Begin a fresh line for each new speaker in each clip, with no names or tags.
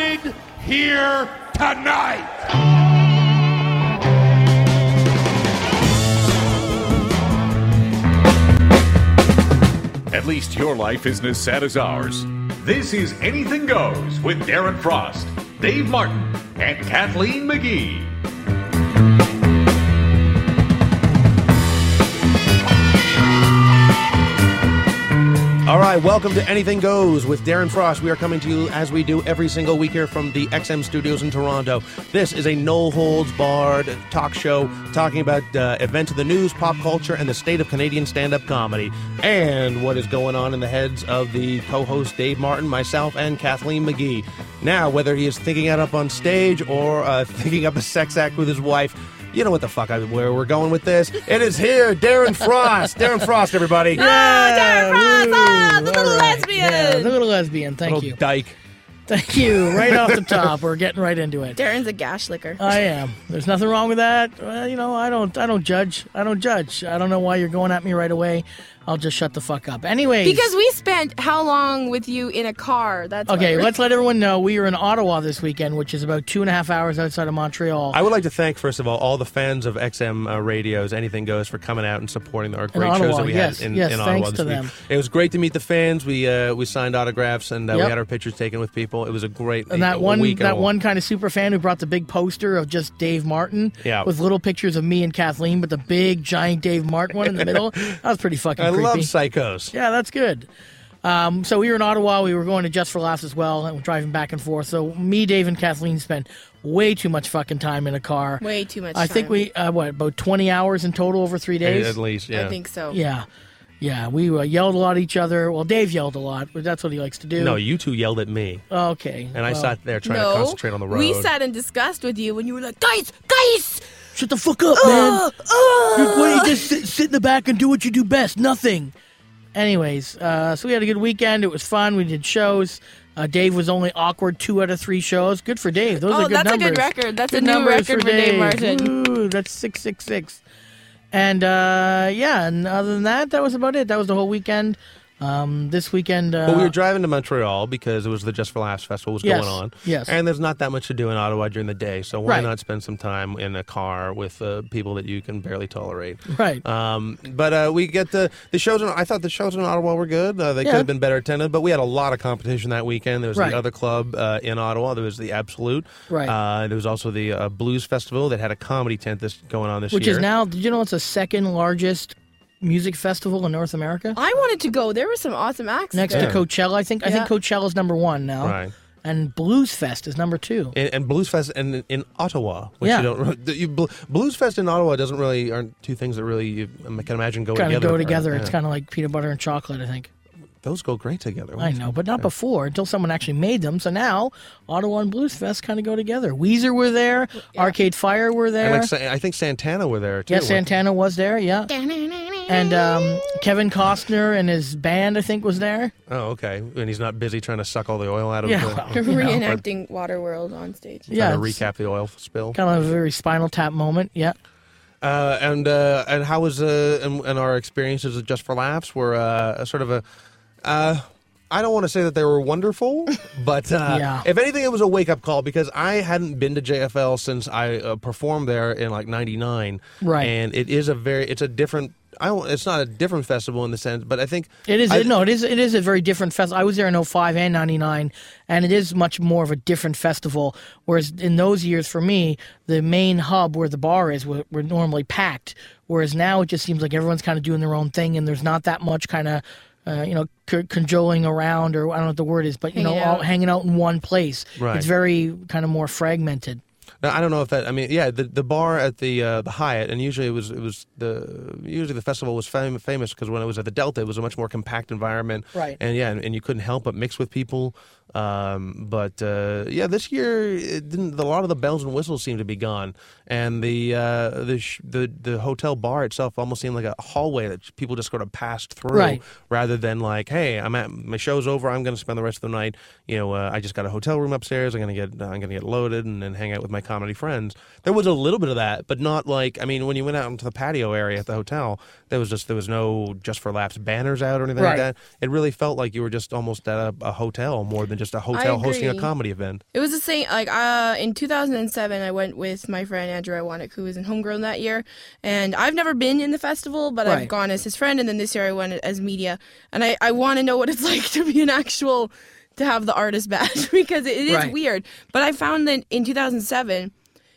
started here tonight.
At least your life isn't as sad as ours. This is Anything Goes with Darren Frost, Dave Martin, and Kathleen McGee.
Right, welcome to Anything Goes with Darren Frost. We are coming to you as we do every single week here from the XM studios in Toronto. This is a no holds barred talk show talking about uh, events of the news, pop culture, and the state of Canadian stand up comedy, and what is going on in the heads of the co host Dave Martin, myself, and Kathleen McGee. Now, whether he is thinking it up on stage or uh, thinking up a sex act with his wife, you know what the fuck I, where we're going with this. It is here, Darren Frost. Darren Frost, everybody.
Oh, Darren Frost, ah, the little
all right.
lesbian.
Yeah, the little lesbian. Thank
Little
you.
dyke.
Thank you. Right off the top, we're getting right into it.
Darren's a gash licker.
I am. There's nothing wrong with that. Well, you know, I don't. I don't judge. I don't judge. I don't know why you're going at me right away. I'll just shut the fuck up. Anyways,
because we spent how long with you in a car? That's
Okay, let's let everyone know we are in Ottawa this weekend, which is about two and a half hours outside of Montreal.
I would like to thank, first of all, all the fans of XM uh, radios, Anything Goes, for coming out and supporting our great shows that we
yes,
had in,
yes,
in
thanks
Ottawa this
to
week.
them.
It was great to meet the fans. We uh, we signed autographs and uh, we had our pictures taken with people. It was a great
and that one,
week
that
a-
one kind of super fan who brought the big poster of just Dave Martin,
Yeah.
with little pictures of me and Kathleen, but the big giant Dave Martin one in the middle. That was pretty fucking
I
creepy.
love psychos.
Yeah, that's good. Um, so we were in Ottawa. We were going to Just for Laughs as well, and we're driving back and forth. So me, Dave, and Kathleen spent way too much fucking time in a car.
way too much.
I think we uh, what about twenty hours in total over three days.
At least, yeah.
I think so.
Yeah, yeah. We uh, yelled a lot at each other. Well, Dave yelled a lot, but that's what he likes to do.
No, you two yelled at me,
Okay.
and I
well,
sat there trying
no,
to concentrate on the road.
we sat in disgust with you when you were like, guys, guys.
Shut the fuck up, man. You- Why don't you just sit, sit in the back and do what you do best? Nothing. Anyways, uh, so we had a good weekend. It was fun. We did shows. Uh, Dave was only awkward two out of three shows. Good for Dave. Those
Oh,
are good numbers.
that's a good record. That's a
Good
new record for Dave Martin.
Woo, that's six six six. And uh, yeah, and other than that, that was about it. That was the whole weekend. Um, this weekend, uh,
But we were driving to Montreal because it was the Just for Laughs festival was
Yes,
going on.
yes.
And there's not that much to do in Ottawa during the day, so why
Right.
not spend some time in a car with uh, people that you can barely tolerate?
right.
Um, but uh, we get the the shows. In, I thought the shows in Ottawa were good. Uh, they
Yeah.
could have been better attended, but we had a lot of competition that weekend. There was
Right.
the other club uh, in Ottawa. There was the Absolute.
Right.
Uh, there was also the uh, Blues Festival that had a comedy tent this going on this
Which
year.
Which is now, did you know it's the second largest music festival in North America?
I wanted to go. There were some awesome acts.
Next
there.
to Coachella, I think. I think
Yeah.
Coachella's number one now,
right.
and Blues Fest is number two.
And, and Blues Fest in, in Ottawa, which
Yeah.
you don't. You, Bl- Blues Fest in Ottawa doesn't really aren't two things that really you can imagine go
Kind of
together.
go together. It's
Yeah.
kind of like peanut butter and chocolate, I think.
those go great together.
I know, but not before until someone actually made them. So now Ottawa and Blues Fest kind of go together. Weezer were there, Arcade Fire were
And
there.
like, I think Santana were there too.
yeah, Santana was there. Yeah, and um, Kevin Costner and his band, I think, was there.
Oh, okay. And he's not busy trying to suck all the oil out of
Yeah,
the.
well, you know,
Reenacting Waterworld on stage.
yeah,
trying to recap the oil spill.
kind of a very Spinal Tap moment. Yeah.
Uh, and uh, and how was uh, and, and our experiences at Just for Laughs were uh, a sort of a. Uh, I don't want to say that they were wonderful, but uh,
Yeah.
if anything, it was a wake up call because I hadn't been to JFL since I uh, performed there in like '99,
Right.
And it is a very, it's a different. I don't, it's not a different festival in the sense, but I think
It is
I-
no, it is it is a very different festival. I was there in 05 and 99 and it is much more of a different festival whereas in those years for me, the main hub where the bar is were, were normally packed whereas now it just seems like everyone's kind of doing their own thing and there's not that much kind of uh, you know, c- cajoling around, or I don't know what the word is, but you know,
Hanging
all
out.
hanging out in one place.
Right.
It's very kind of more fragmented.
Now, I don't know if that. I mean, yeah, the the bar at the uh, the Hyatt, and usually it was it was the usually the festival was fam- famous because when it was at the Delta, it was a much more compact environment,
Right.
And yeah, and, and you couldn't help but mix with people. Um, but uh, yeah, this year it didn't. A lot of the bells and whistles seemed to be gone, and the uh, the, sh- the the hotel bar itself almost seemed like a hallway that people just sort of passed through,
Right.
rather than like, hey, I'm at my show's over. I'm going to spend the rest of the night. You know, uh, I just got a hotel room upstairs. I'm going to get I'm going to get loaded and then hang out with my comedy friends. There was a little bit of that, but not like I mean, when you went out into the patio area at the hotel, there was just there was no just for laughs banners out or anything
Right.
like that. It really felt like you were just almost at a, a hotel more than just a hotel hosting a comedy event.
It was the same. Like uh, in 2007, I went with my friend Andrew Iwanek, who was in Homegrown that year, and I've never been in the festival, but
Right.
I've gone as his friend, and then this year I went as media, and I I want to know what it's like to be an actual to have the artist badge because it is
Right.
weird. But I found that in 2007,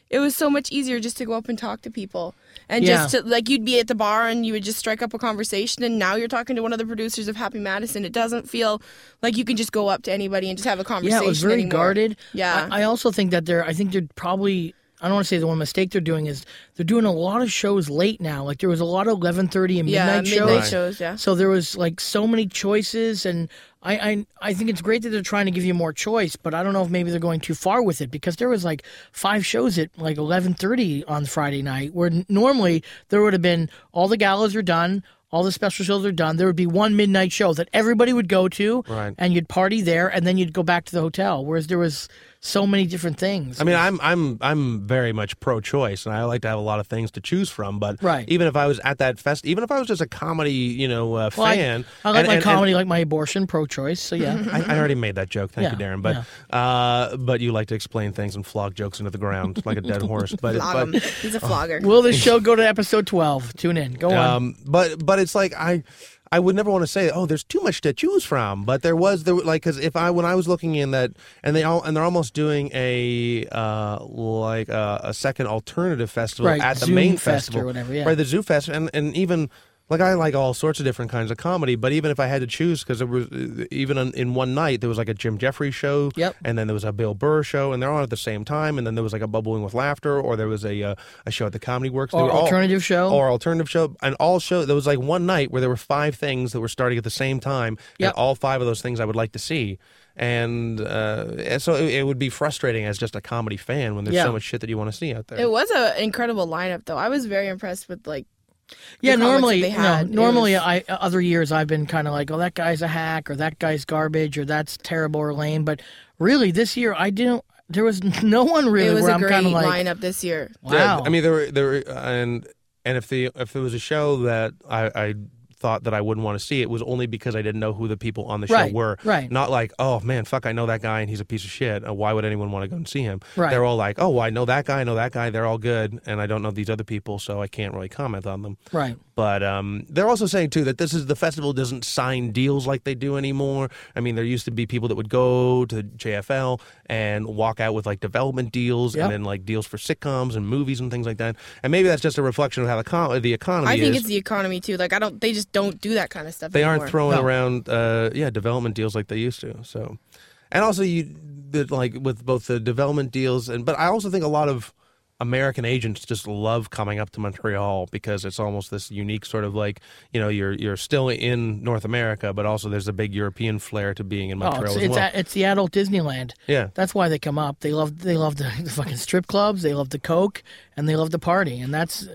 it was so much easier just to go up and talk to people. And
Yeah.
just to, like you'd be at the bar and you would just strike up a conversation, and now you're talking to one of the producers of Happy Madison. It doesn't feel like you can just go up to anybody and just have a conversation.
Yeah, it was very
anymore.
guarded.
Yeah.
I, I also think that they're. I think they're probably. I don't want to say the one mistake they're doing is they're doing a lot of shows late now. Like there was a lot of eleven thirty and
Yeah,
midnight shows.
midnight shows, yeah.
So there was like so many choices, and I, I I think it's great that they're trying to give you more choice. But I don't know if maybe they're going too far with it because there was like five shows at like eleven thirty on Friday night, where normally there would have been all the galas are done. All the special shows are done. There would be one midnight show that everybody would go to,
Right.
and you'd party there, and then you'd go back to the hotel. Whereas there was so many different things.
I mean, I'm I'm I'm very much pro-choice, and I like to have a lot of things to choose from. But
Right.
even if I was at that fest, even if I was just a comedy, you know, uh,
Well,
fan,
I, like
and-
my
and- and-
comedy, like my abortion, pro-choice. So yeah,
I, I already made that joke. Thank you, Darren. But uh, but you like to explain things and flog jokes into the ground like a dead horse. But,
Flog
but
him. He's a flogger.
will this show go to episode twelve? Tune in. Go on.
um, but but it's like I. I would never want to say, "Oh, there's too much to choose from," but there was there like because if I when I was looking in that and they all and they're almost doing a uh, like a, a second alternative festival
Right,
at the
Zoom
main festival,
whatever, yeah.
right? The Zoo Fest and and even like I like all sorts of different kinds of comedy, but even if I had to choose, because there was even in, in one night there was like a Jim Jefferies show,
Yep.
and then there was a Bill Burr show, and they're on at the same time, and then there was like a Bubbling with Laughter, or there was a uh, a show at the Comedy Works,
Or
were all-
alternative show.
or alternative show, and all show. There was like one night where there were five things that were starting at the same time,
Yep.
and all five of those things I would like to see. And, uh, and so it, it would be frustrating as just a comedy fan when there's
Yeah.
so much shit that you want to see out there.
It was an incredible lineup, though. I was very impressed with like. The
yeah, normally,
they had. It
normally,
was-
I other years I've been kind of like, oh, that guy's a hack, or that guy's garbage, or that's terrible or lame. But really, this year I didn't. There was no one really
it was
where
a
I'm
great
like,
lineup this year.
wow.
Yeah, I mean, there were there were, and and if the if there was a show that I, I thought that I wouldn't want to see, it was only because I didn't know who the people on the show
Right,
were.
right.
Not like, oh man, fuck, I know that guy and he's a piece of shit. Uh, why would anyone want to go and see him?
Right.
They're all like, oh, well, I know that guy, I know that guy. They're all good, and I don't know these other people, so I can't really comment on them.
right.
But um, they're also saying too that this is the festival doesn't sign deals like they do anymore. I mean, there used to be people that would go to JFL and walk out with like development deals
Yep.
and then like deals for sitcoms and movies and things like that. And maybe that's just a reflection of how the com- the economy
I think
is.
it's the economy too. Like I don't. They just don't do that kind of stuff.
they aren't throwing
No.
around uh, yeah development deals like they used to. So, and also you the, like with both the development deals and but I also think a lot of American agents just love coming up to Montreal because it's almost this unique sort of like you know you're you're still in North America, but also there's a big European flair to being in
Oh,
Montreal
it's
as
it's,
well.
a, it's the adult Disneyland.
yeah,
That's why they come up. They love they love the, the fucking strip clubs. They love the coke, and they love the party. And that's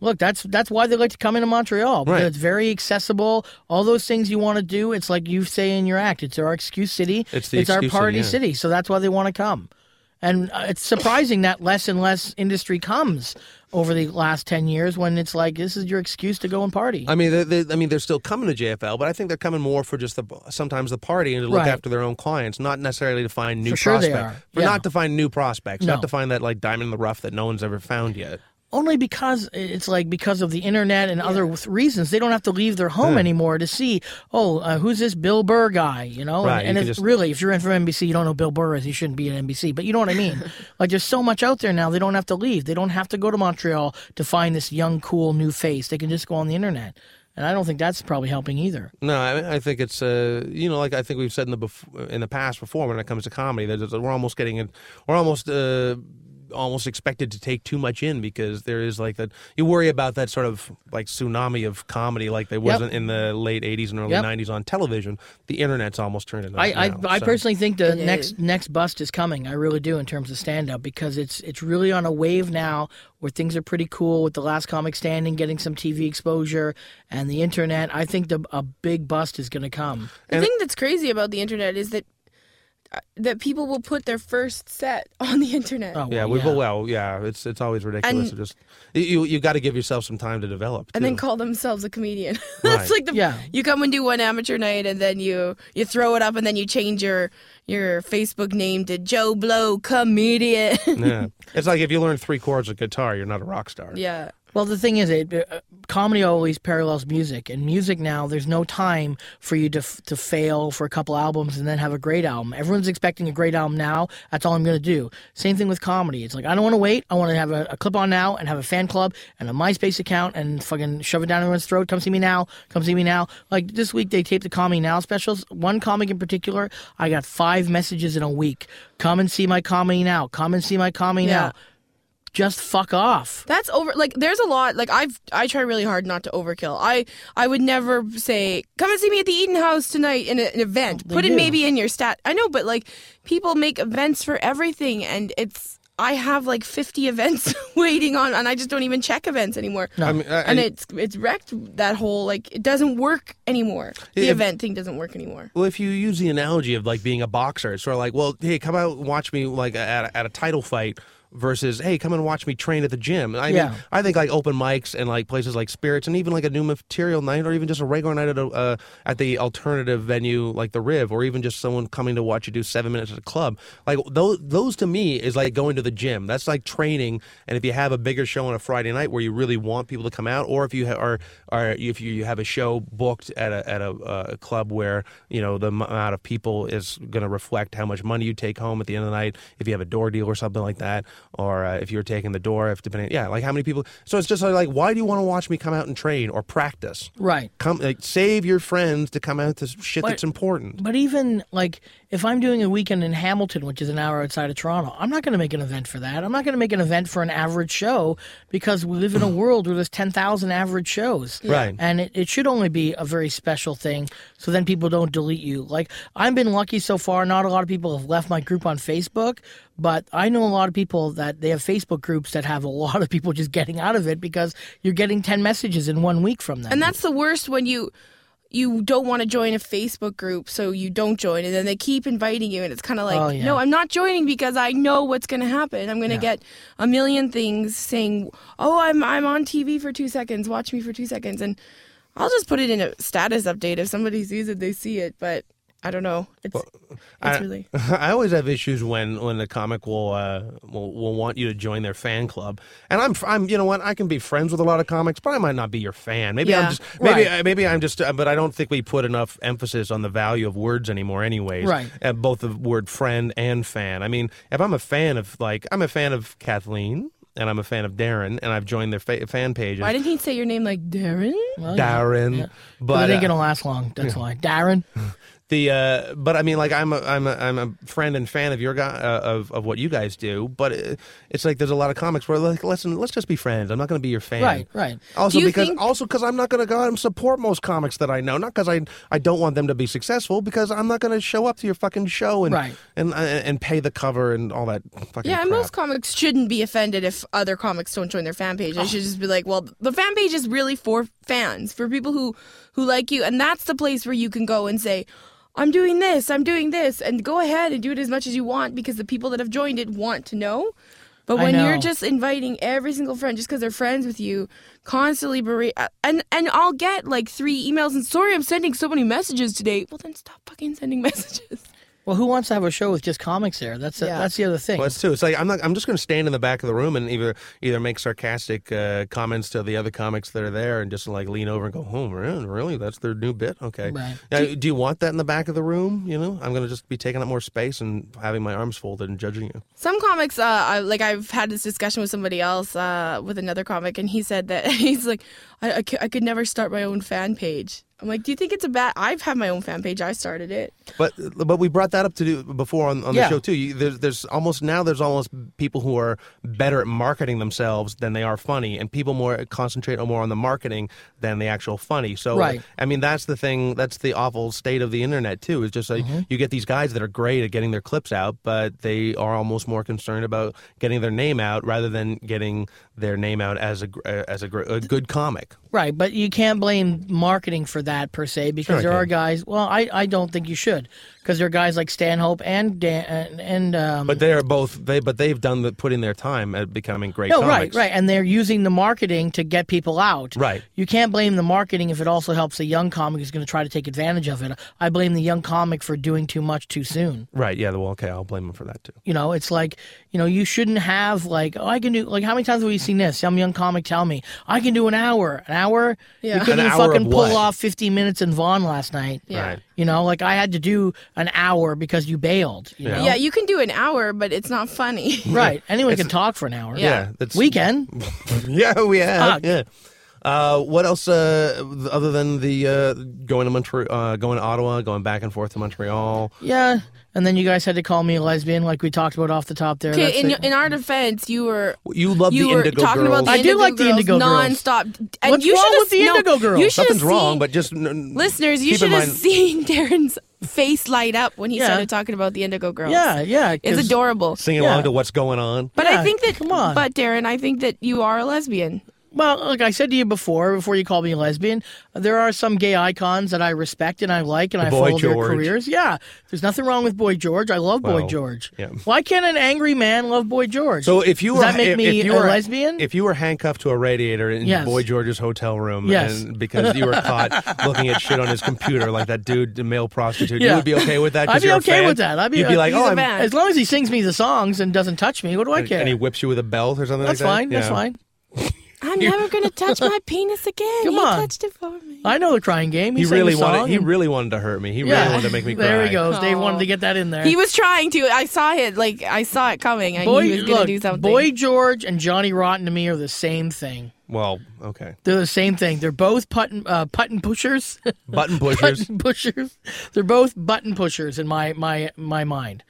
look. That's that's why they like to come into Montreal
Right.
it's very accessible. All those things you want to do. It's like you say in your act. It's our excuse city.
It's the
our
excuse city,
party
yeah.
city. So that's why they want to come. And uh, it's surprising that less and less industry comes over the last ten years. When it's like this is your excuse to go and party.
I mean, they, they, I mean, they're still coming to JFL, but I think they're coming more for just the sometimes the party and to look
Right.
after their own clients, not necessarily to find new
For sure they
prospects.
are.
For
Yeah.
not to find new prospects,
No.
not to find that like diamond in the rough that no one's ever found yet.
Only because it's like because of the internet and other reasons. They don't have to leave their home anymore to see oh uh, who's this bill burr guy you know?
Right,
and, and
you
it's
just-
really if you're in from nbc you don't know bill burr is you shouldn't be at nbc but you know what i mean? Like there's so much out there now they don't have to leave. They don't have to go to montreal to find this young cool new face. They can just go on the internet and i don't think that's probably helping either.
No, I, I think it's uh, you know, like I think we've said in the bef- in the past before when it comes to comedy, that we're almost getting it, we're almost uh, almost expected to take too much in because there is like that. You worry about that sort of like tsunami of comedy, like there wasn't in the late '80s and early
Yep.
'90s on television. The internet's almost turned into.
I,
that
I,
now,
I
so.
personally think the
It
next
is.
next bust is coming. I really do in terms of stand up because it's it's really on a wave now where things are pretty cool with the last comic standing getting some TV exposure and the internet. I think the a big bust is going to come.
The thing that's crazy about the internet is that that people will put their first set on the internet.
Oh,
Yeah,
well,
we've well, yeah, it's it's always ridiculous.
And-
just you you got to give yourself some time to develop.
and then call themselves a comedian. That's
Right.
like the
Yeah.
you come and do one amateur night and then you you throw it up and then you change your your Facebook name to Joe Blow comedian.
yeah, it's like if you learn three chords of guitar, you're not a rock star.
yeah.
Well, the thing is, it, uh, comedy always parallels music, and music now there's no time for you to f- to fail for a couple albums and then have a great album. Everyone's expecting a great album now. That's all I'm going to do. Same thing with comedy. It's like I don't want to wait. I want to have a, a clip on now and have a fan club and a MySpace account and fucking shove it down everyone's throat. Come see me now. Come see me now. Like this week they taped the Comedy Now specials. One comic in particular, I got five messages in a week. Come and see my comedy now. Come and see my comedy
Yeah.
now. Just fuck off.
That's over like there's a lot like I've I try really hard not to overkill. I I would never say come and see me at the Eden House tonight in a, an event.
They
Put it maybe in your stat. I know, but like people make events for everything and it's I have like 50 events waiting on and I just don't even check events anymore.
I mean, I-
and it's it's wrecked that whole like it doesn't work anymore. The
Yeah,
event thing doesn't work anymore.
Well, if you use the analogy of like being a boxer, it's sort of like, well, hey, come out and watch me like at a, at a title fight versus hey, come and watch me train at the gym. I
Yeah.
mean, I think like open mics and like places like Spirits and even like a new material night or even just a regular night at a uh, at the alternative venue like the Riv or even just someone coming to watch you do seven minutes at a club. Like those those to me is like going to the gym. That's like training. And if you have a bigger show on a Friday night where you really want people to come out, or if you ha- are are if you have a show booked at a at a uh, club where you know the amount of people is going to reflect how much money you take home at the end of the night. If you have a door deal or something like that, or uh, if you're taking the door, if depending, yeah, like how many people. So it's just like, why do you want to watch me come out and train or practice?
Right.
Come, like, save your friends to come out to shit
But-
that's important.
But even like if I'm doing a weekend in Hamilton, which is an hour outside of Toronto, I'm not going to make an event for that. I'm not going to make an event for an average show because we live in a world where there's 10,000 average shows.
Right.
And it, it should only be a very special thing so then people don't delete you. Like I've been lucky so far. Not a lot of people have left my group on Facebook, but I know a lot of people that they have Facebook groups that have a lot of people just getting out of it because you're getting 10 messages in one week from them.
And that's the worst when you you don't want to join a Facebook group, so you don't join, and then they keep inviting you, and it's kind of like,
Oh, yeah.
no, I'm not joining because I know what's going to happen. I'm going to get a million things saying, oh, I'm I'm on TV for two seconds, watch me for two seconds, and I'll just put it in a status update. If somebody sees it, they see it, but I don't know. It's it's
I-
really
I always have issues when when the comic will, uh, will will want you to join their fan club, and I'm I'm you know what I can be friends with a lot of comics, but I might not be your fan. Maybe I'm just maybe
Right.
uh, maybe I'm just, uh, but I don't think we put enough emphasis on the value of words anymore. Anyways,
Right.
Uh, both the word friend and fan. I mean, if I'm a fan of like I'm a fan of Kathleen. And I'm a fan of Darren, and I've joined their fa- fan pages.
why didn't he say your name like Darren?
Well, yeah.
Darren,
But
but
it ain't
uh,
gonna last long. That's why. Darren.
the uh, but I mean, like I'm a I'm a I'm a friend and fan of your guy uh, of of what you guys do. But it, it's like there's a lot of comics where like, listen, let's just be friends. I'm not going to be your fan.
Right, right.
Also because
think-
also because I'm not going to go out and support most comics that I know. Not because I I don't want them to be successful. Because I'm not going to show up to your fucking show and
Right.
and uh, and pay the cover and all that fucking
Yeah,
crap.
most comics shouldn't be offended if other comics don't join their fan page. They should just be like, well, the fan page is really for fans, for people who who like you, and that's the place where you can go and say, I'm doing this, I'm doing this, and go ahead and do it as much as you want because the people that have joined it want to know. But when you're just inviting every single friend just because they're friends with you, constantly berate, uh, and and I'll get like three emails and sorry I'm sending so many messages today. Well, then stop fucking sending messages.
Well, who wants to have a show with just comics there? That's
Yeah.
that's the other thing.
Well, that's too. It's like I'm not. I'm just going to stand in the back of the room and either either make sarcastic uh, comments to the other comics that are there, and just like lean over and go, "Oh, really? Really? That's their new bit? Okay."
Right.
Now, do, you want that in the back of the room? You know, I'm going to just be taking up more space and having my arms folded and judging you.
Some comics, uh, I, like I've had this discussion with somebody else, uh, with another comic, and he said that he's like, I, I, I could never start my own fan page. I'm like, do you think it's a bad? I've had my own fan page. I started it.
But but we brought that up to do before on, on the
Yeah.
show too. You, there's there's almost now there's almost people who are better at marketing themselves than they are funny, and people more concentrate more on the marketing than the actual funny. So
Right.
I mean that's the thing. That's the awful state of the internet too. Is just like
Mm-hmm.
you get these guys that are great at getting their clips out, but they are almost more concerned about getting their name out rather than getting their name out as a uh, as a, a good comic.
Right, but you can't blame marketing for that per se because
Sure
there are guys. Well, I, I don't think you should because there are guys like Stanhope and Dan and, and um,
But they are both they but they've done the put in their time at becoming great
no, right,
comics.
right, and they're using the marketing to get people out.
Right.
You can't blame the marketing if it also helps a young comic who's going to try to take advantage of it. I blame the young comic for doing too much too soon.
Right, yeah, well okay, I'll blame them for that too.
You know, it's like, you know, you shouldn't have like, oh, I can do like how many times have we seen this? Some young comic tell me I can do an hour, an hour.
Yeah.
You couldn't even
hour
fucking pull off 15 minutes in Vaughn last night.
Yeah.
Right.
You know, like I had to do an hour because you bailed. You
Yeah.
know?
Yeah, you can do an hour, but it's not funny.
Right. Anyone can talk for an hour.
Yeah, that's
We can.
Yeah, we have.
Fuck.
Yeah. Uh, what else? Uh, other than the uh, going to Montreal, uh, going to Ottawa, going back and forth to Montreal.
Yeah. And then you guys had to call me a lesbian, like we talked about off the top there.
Okay, in,
it.
in our defense, you were
You love
you
the
were
Indigo
talking
Girls.
about the
I do
Indigo
like the
Girls
Indigo Girls.
nonstop. And
What's
you
wrong
should
with the
have,
Indigo
no,
Girls?
You should
Nothing's
have
wrong, but just n-
listeners, you
keep
should have seen Darren's face light up when he
Yeah.
started talking about the Indigo Girls.
yeah, yeah.
it's
'cause-
adorable.
singing
Yeah.
along to what's going on.
But
Yeah,
I think that,
come on.
but Darren, I think that you are a lesbian.
Well, like I said to you before, before you called me a lesbian, there are some gay icons that I respect and I like and I
Boy
follow their careers. Yeah, there's nothing wrong with Boy George. I love Boy George.
yeah.
Why can't an angry man love Boy George?
So if you
Does
were
that make
if,
me
if you
a
were,
lesbian?
if you were handcuffed to a radiator in
Yes.
Boy George's hotel room,
Yes.
and because you were caught looking at shit on his computer like that dude, the male prostitute,
yeah.
you would be okay with that?
I'd be okay with that. I'd be-
You'd be like,
He's
oh,
a
I'm,
as long as he sings me the songs and doesn't touch me, what do I care?
and he whips you with a belt or something
That's
like that.
fine. That's fine.
I'm never going to touch my penis again.
Come
he
on.
touched it for me.
I know the crying game. He,
He really
the song
wanted. He really wanted to hurt me. He
yeah.
really wanted to make me cry.
There he goes. Dave wanted to get that in there.
He was trying to. I saw it. Like I saw it coming. I
Boy,
knew he was going to
look,
do something.
Boy George and Johnny Rotten to me are the same thing.
Well, okay.
They're the same thing. They're both button uh, button pushers.
Button pushers.
button pushers. They're both button pushers in my my my mind.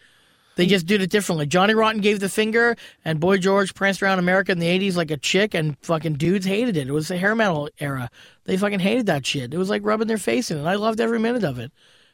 They just did it differently. Johnny Rotten gave the finger, and Boy George pranced around America in the '80s like a chick, and fucking dudes hated it. It was the hair metal era. They fucking hated that shit. It was like rubbing their face in it. I loved every minute of it.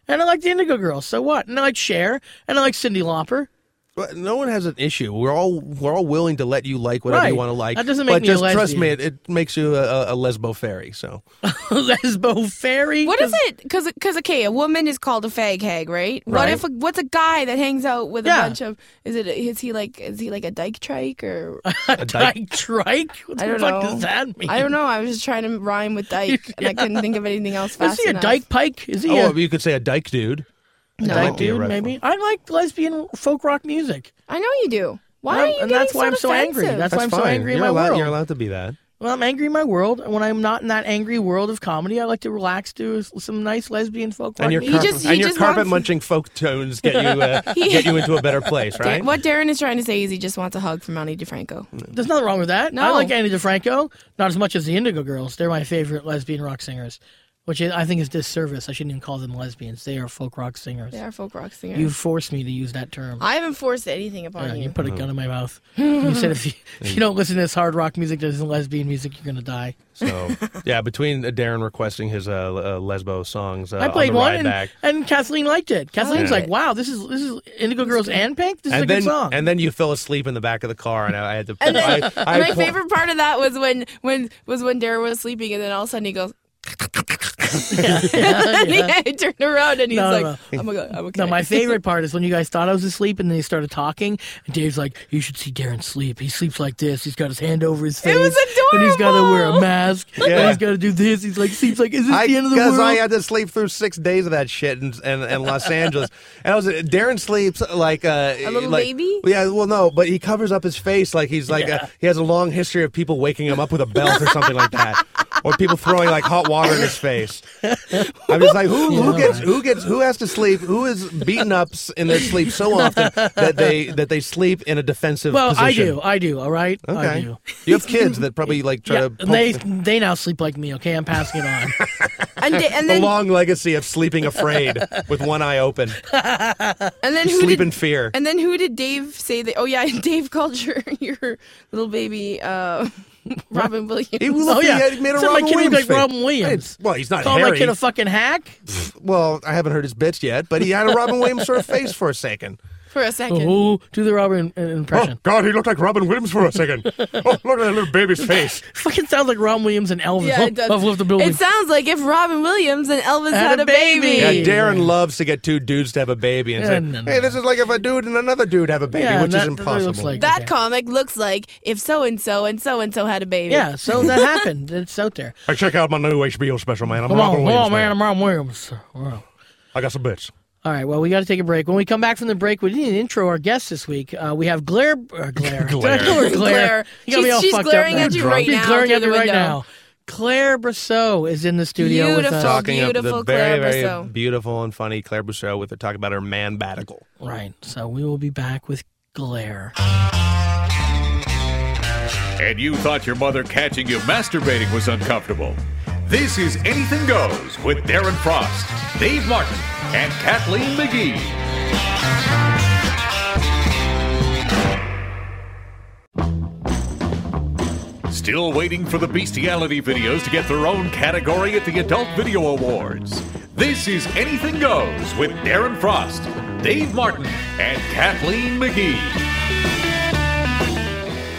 And I like the Indigo Girls. So what? And I like Cher, and I like Cyndi Lauper.
But no one has an issue. We're all we're all willing to let you like whatever
Right.
you want to like.
That doesn't make
but
me a
just trust me, it, it makes you a, a, a lesbo fairy. So
Lesbo fairy.
What is it? Because because okay, a woman is called a fag hag, right?
right.
What if a, what's a guy that hangs out with
Yeah.
a bunch of? Is it? Is he like? Is he like a dyke trike or?
a dyke-
Dyke trike? What
I don't
fuck
know.
does that mean?
I don't know. I was just trying to rhyme with dyke, and I couldn't think of anything else
Is
fast
he a
enough.
dyke pike? Is he
oh,
a
you could say a dyke dude.
No.
That
dyke
might be a
dude? Maybe. I like lesbian folk rock music.
I know you do. Why
And
are you
and
getting
that's why I'm so angry.
defensive?
That's why I'm so
fine.
angry in
you're
my
allowed,
world.
You're allowed to be that.
Well, I'm angry in my world, and when I'm not in that angry world of comedy, I like to relax to s- some nice lesbian folk rock.
And your
music.
He
carpet,
just- he
and your
just
carpet
wants-
munching folk tones get you uh, get you into a better place,
Da-
right?
What Darren is trying to say is he just wants a hug from Ani DiFranco.
There's nothing wrong with that. I like Ani DiFranco, not as much as the Indigo Girls. They're my favorite lesbian rock singers, which I think is disservice. I shouldn't even call them lesbians. They are folk rock singers.
They are folk rock singers.
You forced me to use that term.
I haven't forced anything upon
Yeah,
you.
you put a gun in my mouth. you said if you, if you don't listen to this hard rock music that isn't lesbian music, you're gonna die.
So yeah, between uh, Darren requesting his uh, uh, lesbo songs, uh,
I played
on the
one,
ride
and,
back,
and Kathleen liked it. Kathleen's
Yeah.
like, "Wow, this is this is Indigo Girls and Pink. This is a
and
good
then
song."
and then you fell asleep in the back of the car, and I, I had to.
And then,
I, I
my
po-
favorite part of that was when when was when Darren was sleeping, and then all of a sudden he goes. And he turned around and he's
No,
like,
no.
"I'm okay. I'm okay."
No, my favorite part is when you guys thought I was asleep and then you started talking, and Dave's like, "You should see Darren sleep. He sleeps like this. He's got his hand over his face, It
was adorable.
and he's got to wear a
adorable.
mask, and
Yeah.
he's got to do this. He's like, sleeps like, is this
I,
the end of the world? because?
I had to sleep through six days of that shit in, in, in Los Angeles, and I was Darren sleeps like uh,
A little
like-
baby?
Yeah, well, no, but he covers up his face like he's like
Yeah.
uh he has a long history of people waking him up with a belt or something like that, or people throwing like hot water in his face. I'm just like, who who gets who gets who has to sleep? Who is beaten up in their sleep so often that they that they sleep in a defensive position?
well, I do, I do. All right, I
Okay,
do.
you have kids that probably like try
Yeah,
to.
and
poke
they they now sleep like me. Okay, I'm passing it on.
and, da- and
the
then
long legacy of sleeping afraid with one eye open,
and then who
sleep
did,
in fear.
and then who did Dave say that? Oh yeah, Dave called your your little baby uh, Robin Williams.
He
oh
looked,
yeah,
he made a Robin
my kid
Williams
like. Robin Williams.
Well, he's not
Call my kid a fucking hack.
well, I haven't heard his bits yet, but he had a Robin Williams sort of face for a second.
For a second.
Oh, do the Robin impression.
Oh, God, he looked like Robin Williams for a second. oh, look at that little baby's face.
Fucking sounds like Robin Williams and Elvis.
Yeah, it does.
Off of the building.
It sounds like if Robin Williams and Elvis had, a baby.
Yeah, Darren loves to get two dudes to have a baby and
Yeah,
say,
no, no,
hey, this is like if a dude and another dude have a baby,
Yeah,
which
that-
is
that looks
impossible.
like-
That
Okay.
comic looks like if so and so and so and so had a baby.
yeah, so that happened. It's out there.
Hey, check out my new HBO special, man. I'm
Come
Robin
on, come
Williams.
on, man. I'm Robin Williams. Wow.
I got some bits.
All right, well, we got to take a break. When we come back from the break, we need to intro our guest this week. Uh, we have Glare. Uh, Glare. Did I call Glare?
Glare.
You got me
She's-
all
she's
fucked
glaring
up
at
now.
you right
She's
now
glaring at me
the
right now. Claire Brosseau is in the studio with
Beautiful.
us.
Talking of the
beautiful
very,
Claire
very
Brosseau.
beautiful and funny Claire Brosseau with her talk about her man batical.
Right, so we will be back with Glare.
And you thought your mother catching you masturbating was uncomfortable. This is Anything Goes with Darren Frost, Dave Martin, and Kathleen McGee. Still waiting for the bestiality videos to get their own category at the Adult Video Awards. This is Anything Goes with Darren Frost, Dave Martin, and Kathleen McGee.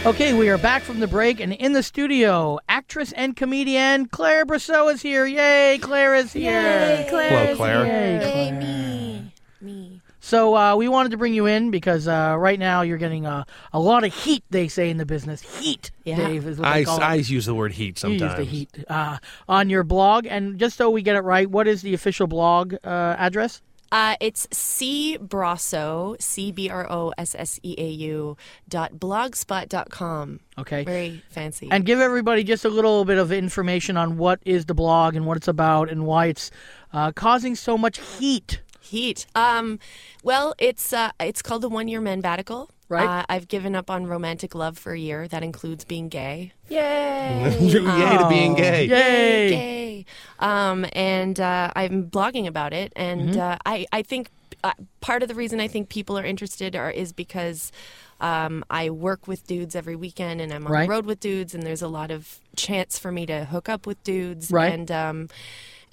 Okay, we are back from the break, and in the studio, actress and comedian Claire Brosseau is here. Yay, Claire is here.
Yay, Claire.
Hello, Claire.
Yay,
Hey,
Claire.
me. Me.
So uh, we wanted to bring you in because uh, right now you're getting uh, a lot of heat. They say in the business, heat.
Yeah.
Dave is what
I,
they call it.
I use the word heat sometimes.
You use the heat uh, on your blog, and just so we get it right, what is the official blog uh, address?
Uh, it's C Brosseau, C B R O S S E A U dot blogspot dot com.
Okay.
Very fancy.
And give everybody just a little bit of information on what is the blog and what it's about and why it's uh, causing so much heat.
Heat. Um, well, it's uh, it's called the One Year Menbatical.
Right.
Uh, I've given up on romantic love for a year. That includes being gay.
Yay.
Yay to being gay.
Yay!
Gay. Um, and uh, I'm blogging about it, and
Mm-hmm.
uh, I I think uh, part of the reason I think people are interested are is because. Um, I work with dudes every weekend, and I'm on
Right.
the road with dudes, and there's a lot of chance for me to hook up with dudes,
Right.
And um,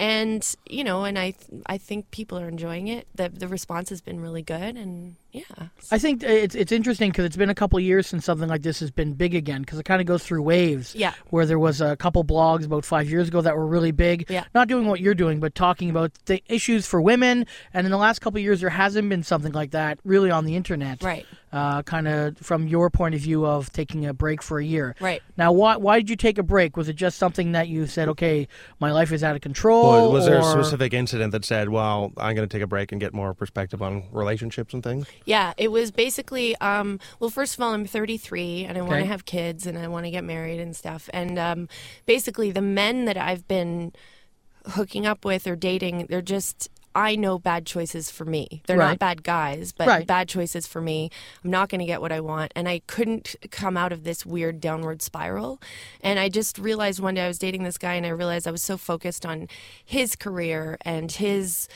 and you know, and I I think people are enjoying it. the The response has been really good, and yeah,
I think it's it's interesting because it's been a couple of years since something like this has been big again because it kind of goes through waves.
Yeah.
Where there was a couple blogs about five years ago that were really big.
Yeah.
Not doing what you're doing, but talking about the issues for women. And in the last couple of years, there hasn't been something like that really on the internet.
Right.
Uh, kind of from your point of view of taking a break for a year.
Right.
Now, why why did you take a break? Was it just something that you said, okay, my life is out of control?
Well, was there a specific incident that said, well, I'm going to take a break and get more perspective on relationships and things?
Yeah, it was basically. Um, well, first of all, I'm 33 and I want
Okay.
to have kids and I want to get married and stuff. And um, basically, the men that I've been hooking up with or dating, they're just. I know bad choices for me. They're
Right.
not bad guys, but
Right.
bad choices for me. I'm not going to get what I want. And I couldn't come out of this weird downward spiral. And I just realized one day I was dating this guy and I realized I was so focused on his career and his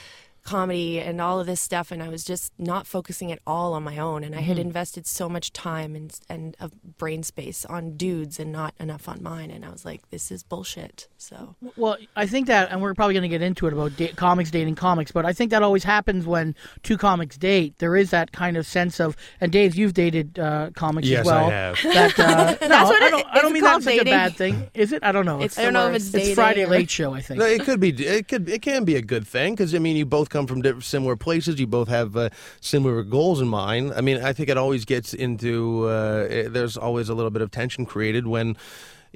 comedy and all of this stuff and I was just not focusing at all on my own and I
Mm-hmm.
had invested so much time and and of brain space on dudes and not enough on mine and I was like this is bullshit so
Well, I think that, and we're probably going to get into it about da- comics dating comics, but I think that always happens when two comics date. There is that kind of sense of, and Dave, you've dated uh, comics
Yes,
as well.
I have.
That, uh, no,
what
I don't, I don't mean
called
that's such a bad thing. Is it? I don't know.
It's
I don't know if it's
it's Friday
or-
Late Show, I think.
No, it could be. It could. It can be a good thing because I mean, you both come from di- similar places. You both have uh, similar goals in mind. I mean, I think it always gets into. Uh, there's always a little bit of tension created when.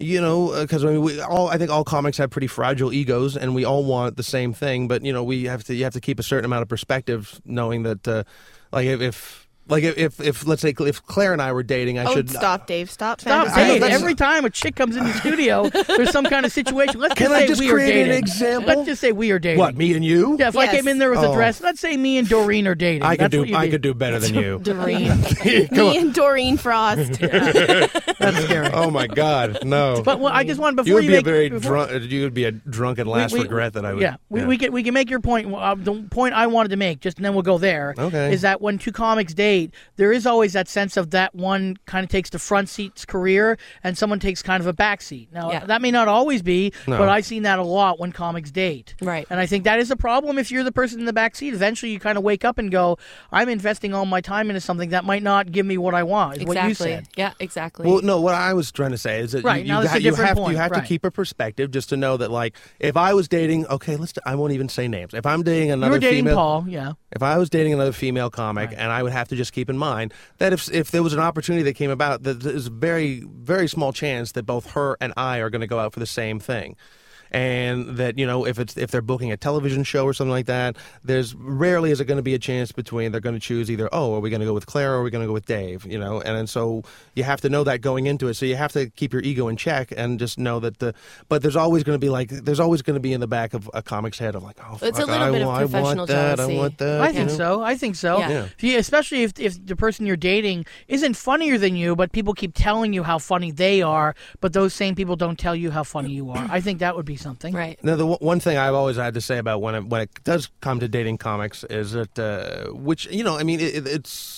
You know, because I mean, we all I think all comics have pretty fragile egos, and we all want the same thing. But you know, we have to you have to keep a certain amount of perspective, knowing that, uh, like if like if if let's say if Claire and I were dating, I
Oh,
should
stop, Dave. Stop.
Stop,
I know
Dave. Every time a chick comes in the studio, there's some kind of situation. Let's
Can
just
I
say
just
we are
create an
dating.
example?
Let's just say we are dating.
What me and you?
Yeah, if I
Yes.
came in there with a
Oh.
dress, let's say me and Doreen are dating.
I could
That's
do.
you
I could do better than you.
Doreen. Me and Doreen Frost.
That's scary.
Oh my God, no!
But well, I just want
you
before
would
you,
be a
make
very
before-
drunk. You would be a drunken last
we-
regret that I would.
Yeah, we, we can we can make your point. Uh, the point I wanted to make, just and then we'll go there.
Okay.
Is that when two comics date, date, there is always that sense of that one kind of takes the front seat's career and someone takes kind of a back seat. Now,
Yeah.
that may not always be,
No.
but I've seen that a lot when comics date.
Right.
And I think that is a problem if you're the person in the back seat. Eventually, you kind of wake up and go, I'm investing all my time into something that might not give me what I want, is what you
Exactly.
said.
Yeah, exactly.
Well, no, what I was trying to say is that
Right,
you, you, ha- you have
point,
you have
right.
to keep a perspective just to know that like if I was dating, okay, let's I won't even say names. If I'm dating
You
another
were dating
female,
Paul, yeah.
if I was dating another female comic, and I would have to just keep in mind that if if there was an opportunity that came about, that there's a very very small chance that both her and I are going to go out for the same thing. And that you know, if it's if they're booking a television show or something like that, there's rarely is it going to be a chance between they're going to choose either oh, are we going to go with Claire or are we going to go with Dave? You know, and, and so you have to know that going into it. So you have to keep your ego in check and just know that the. But there's always going to be like there's always going to be in the back of a comic's head of like oh,
It's a little
I,
bit of
wa- I want
professional
that,
jealousy.
I want that.
I think
know?
so. I think so.
Yeah.
Yeah.
If especially if if the person you're dating isn't funnier than you, but people keep telling you how funny they are, but those same people don't tell you how funny you are. I think that would be something.
right.
Now, the one- one thing I've always had to say about when it, when it does come to dating comics is that, uh, which you know, I mean, it, it's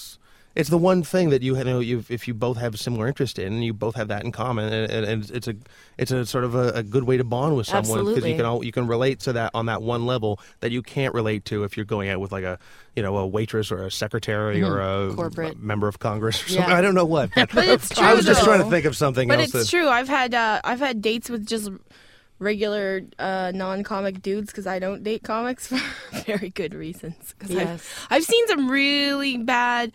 it's the one thing that you know, you if you both have similar interest in, and you both have that in common, and, and, and it's a it's a sort of a, a good way to bond with someone because you can all, you can relate to that on that one level that you can't relate to if you're going out with like a you know a waitress or a secretary or a
Corporate.
member of Congress or something.
Yeah.
I don't know what. But,
But it's true.
I was just trying to think of something
But
else.
it's
that,
true. I've had uh, I've had dates with just regular uh, non-comic dudes because I don't date comics for very good reasons. 'Cause
Yes.
I've, I've seen some really bad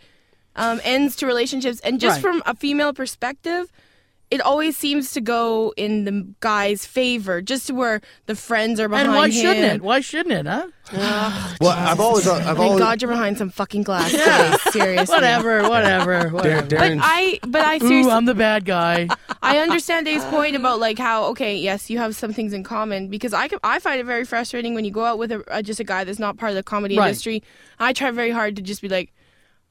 um, ends to relationships, and just
Right.
from a female perspective. It always seems to go in the guy's favor, just to where the friends are behind him.
And why
him.
shouldn't it? Why shouldn't it, huh?
well, I've always, I've
thank
always...
God you're behind some fucking glass. Today, seriously,
whatever, whatever. whatever.
Dar-
but I, but I, seriously, ooh,
I'm the bad guy.
I understand Dave's point about like how okay, yes, you have some things in common because I can, I find it very frustrating when you go out with a, uh, just a guy that's not part of the comedy
Right.
industry. I try very hard to just be like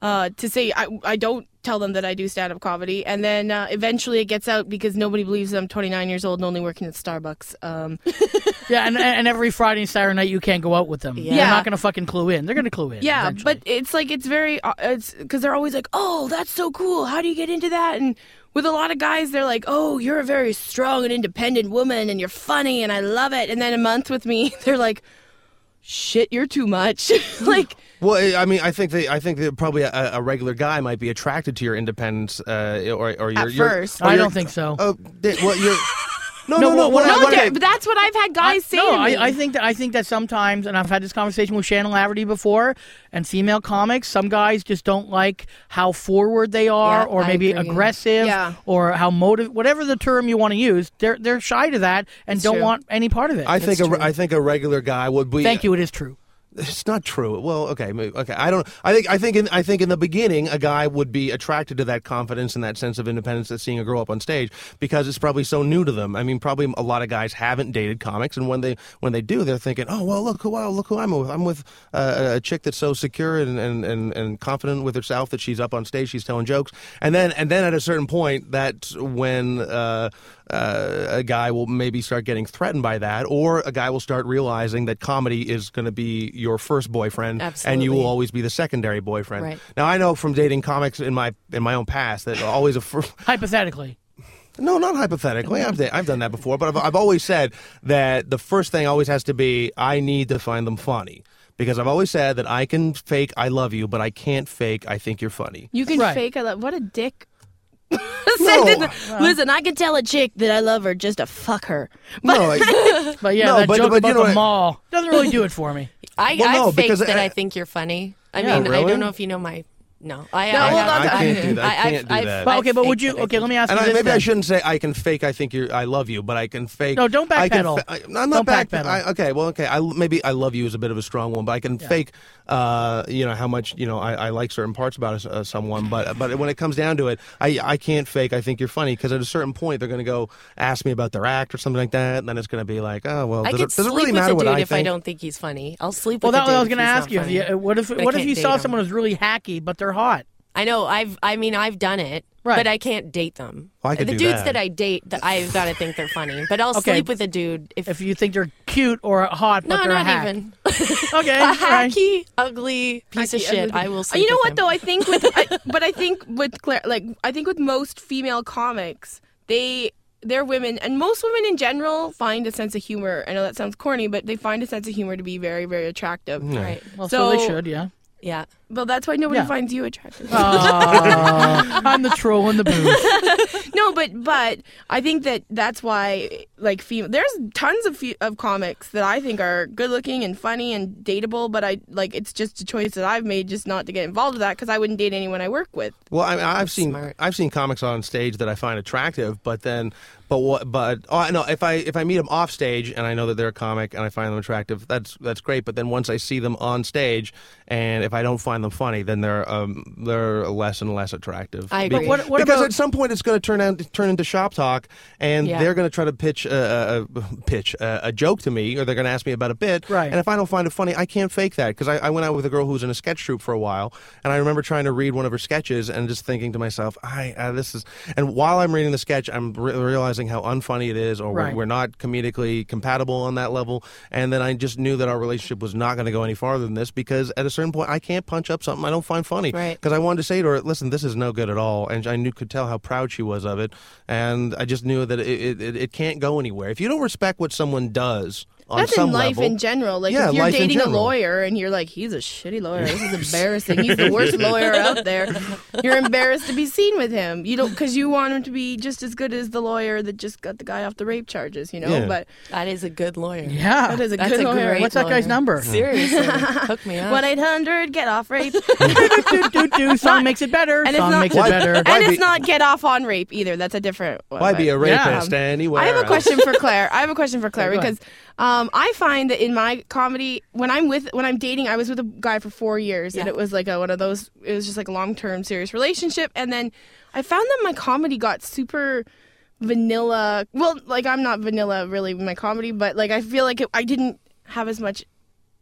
uh, to say I I don't tell them that I do stand up comedy, and then uh, eventually it gets out because nobody believes I'm 29 years old and only working at Starbucks. Um,
Yeah, and, and every Friday and Saturday night you can't go out with them.
Yeah.
They're not going to fucking clue in. They're going to clue in.
yeah,
eventually.
but it's like it's very uh, it's because they're always like, oh, that's so cool. How do you get into that? And with a lot of guys, they're like, oh, you're a very strong and independent woman, and you're funny, and I love it. And then a month with me, they're like, shit, you're too much. like,
Well, I mean, I think that I think that probably a, a regular guy might be attracted to your independence, uh, or or your,
At
your-
first.
or
I don't think so.
Oh, di- well, you're. No,
No,
no, no.
what-
what
no,
what I-
but that's what I've had guys say
no,
to me.
I, I think that I think that sometimes, and I've had this conversation with Shannon Laverty before, and female comics. Some guys just don't like how forward they are,
Yeah,
or maybe aggressive,
Yeah.
or how motive, whatever the term you want to use. They're they're shy to that and
It's
don't
true.
want any part of it.
I think a,
true.
I think a regular guy would be.
Thank you. It is true.
It's not true. Well, okay, okay. I don't. I think. I think. In, I think in the beginning, a guy would be attracted to that confidence and that sense of independence that seeing a girl up on stage because it's probably so new to them. I mean, probably a lot of guys haven't dated comics, and when they when they do, they're thinking, "Oh, well, look who wow, look who I'm with. I'm with uh, a chick that's so secure and, and, and, and confident with herself that she's up on stage, she's telling jokes." And then and then at a certain point, that's when uh, uh, a guy will maybe start getting threatened by that, or a guy will start realizing that comedy is going to be your first boyfriend, and you will always be the secondary boyfriend.
Right.
Now, I know from dating comics in my in my own past that always a fir-
Hypothetically,
no, not hypothetically. I've I've done that before, but I've, I've always said that the first thing always has to be I need to find them funny. Because I've always said that I can fake I love you, but I can't fake I think you're funny.
you can
Right.
fake. I love. What a dick.
No.
Listen, I can tell a chick that I love her just to fuck her.
No, I-
but yeah,
No,
that
but-
joke
but you
about
know
the
what-
mall doesn't really do it for me.
I,
Well,
I
no,
faked
because
that
I-
I, think you're funny. I
Yeah,
mean, I
really?
don't know if you know my. No, I.
No,
I,
hold
have-
on.
I can't do that. I
I've-
can't do
I've-
that.
But okay, but would you? Okay, let me ask
and
you
I,
this.
maybe I shouldn't say I can fake I think you're I love you, but I can fake.
No, don't
I
backpedal.
fa- I, I'm not
Don't backpedal.
I, okay, well, okay. I, maybe I love you is a bit of a strong one, but I can fake. Uh, you know how much you know I, I like certain parts about uh, someone, but but when it comes down to it, I I can't fake. I think you're funny because at a certain point they're going to go ask me about their act or something like that, and then it's going to be like, oh well,
I
does,
could
it, does it
sleep
really
with
matter
a
what
dude
I
if
think?
I don't think he's funny. I'll sleep
Well,
with
that
a dude
I was
going
going
to
to ask you. If you. What if
But
what if you saw
him.
someone who's really hacky but they're hot?
I know. I've. I mean, I've done it,
Right.
but I can't date them.
Well, I could
the
do
dudes
that.
that I date, that I've got to think they're funny. But I'll
Okay.
sleep with a dude if.
If you think they're cute or hot but
no,
they're a
not
hack.
even.
Okay,
a
all right.
hacky, ugly piece of shit.
ugly.
I will. Sleep
You know
with
what
him.
though? I think with, I, but I think with Claire, like I think with most female comics, they they're women, and most women in general find a sense of humor. I know that sounds corny, but they find a sense of humor to be very, very attractive.
Right.
Well, so, they should, yeah.
Yeah.
Well, that's why nobody
Yeah.
finds you attractive.
Aw, I'm the troll in the booth.
no, but but I think that that's why like fem- there's tons of fe- of comics that I think are good looking and funny and dateable, but I like it's just a choice that I've made just not to get involved with that because I wouldn't date anyone I work with.
Well, I, I've seen
smart.
I've seen comics on stage that I find attractive, but then, but what? But oh no, if I if I meet them off stage and I know that they're a comic and I find them attractive, that's that's great. But then once I see them on stage, and if I don't find them funny, then they're um they're less and less attractive.
I agree.
Because,
what- what
because
about-
at some point it's going to turn out turn into shop talk, and
Yeah.
they're going to try to pitch a, a, a pitch a, a joke to me, or they're going to ask me about a bit.
Right.
And if I don't find it funny, I can't fake that because I, I went out with a girl who was in a sketch troupe for a while, and I remember trying to read one of her sketches and just thinking to myself, "I uh, this is." And while I'm reading the sketch, I'm re- realizing how unfunny it is, or
Right.
we're, we're not comedically compatible on that level. And then I just knew that our relationship was not going to go any farther than this because at a certain point, I can't punch up something I don't find funny.
Right.
Because I wanted to say to her, "Listen, this is no good at all," and I knew could tell how proud she was of it, and I just knew that it it, it can't go anywhere if you don't respect what someone does. On
That's
some
in life
level,
in general. Like
Yeah,
if you're dating a lawyer and you're like, he's a shitty lawyer. This is embarrassing. He's the worst lawyer out there. You're embarrassed to be seen with him. You don't because you want him to be just as good as the lawyer that just got the guy off the rape charges. You know,
Yeah.
but
That is a good lawyer.
Yeah.
that is a
That's
good
a
lawyer.
great
What's that guy's
lawyer.
number?
Seriously, hook me up.
One eight hundred get off rape,
do, do, do. Song makes it better.
And it's
Song
not-
makes it better.
Why
and
be-
it's not get off on rape either. That's a different. One,
Why
but-
be a
Yeah.
rapist um, anywhere?
I have a question for Claire. I have a question for Claire because um, I find that in my comedy, when I'm with, when I'm dating, I was with a guy for four years, and it was like a, one of those. It was just like a long term serious relationship, and then I found that my comedy got super vanilla. Well, like I'm not vanilla really in my comedy, but like I feel like it, I didn't have as much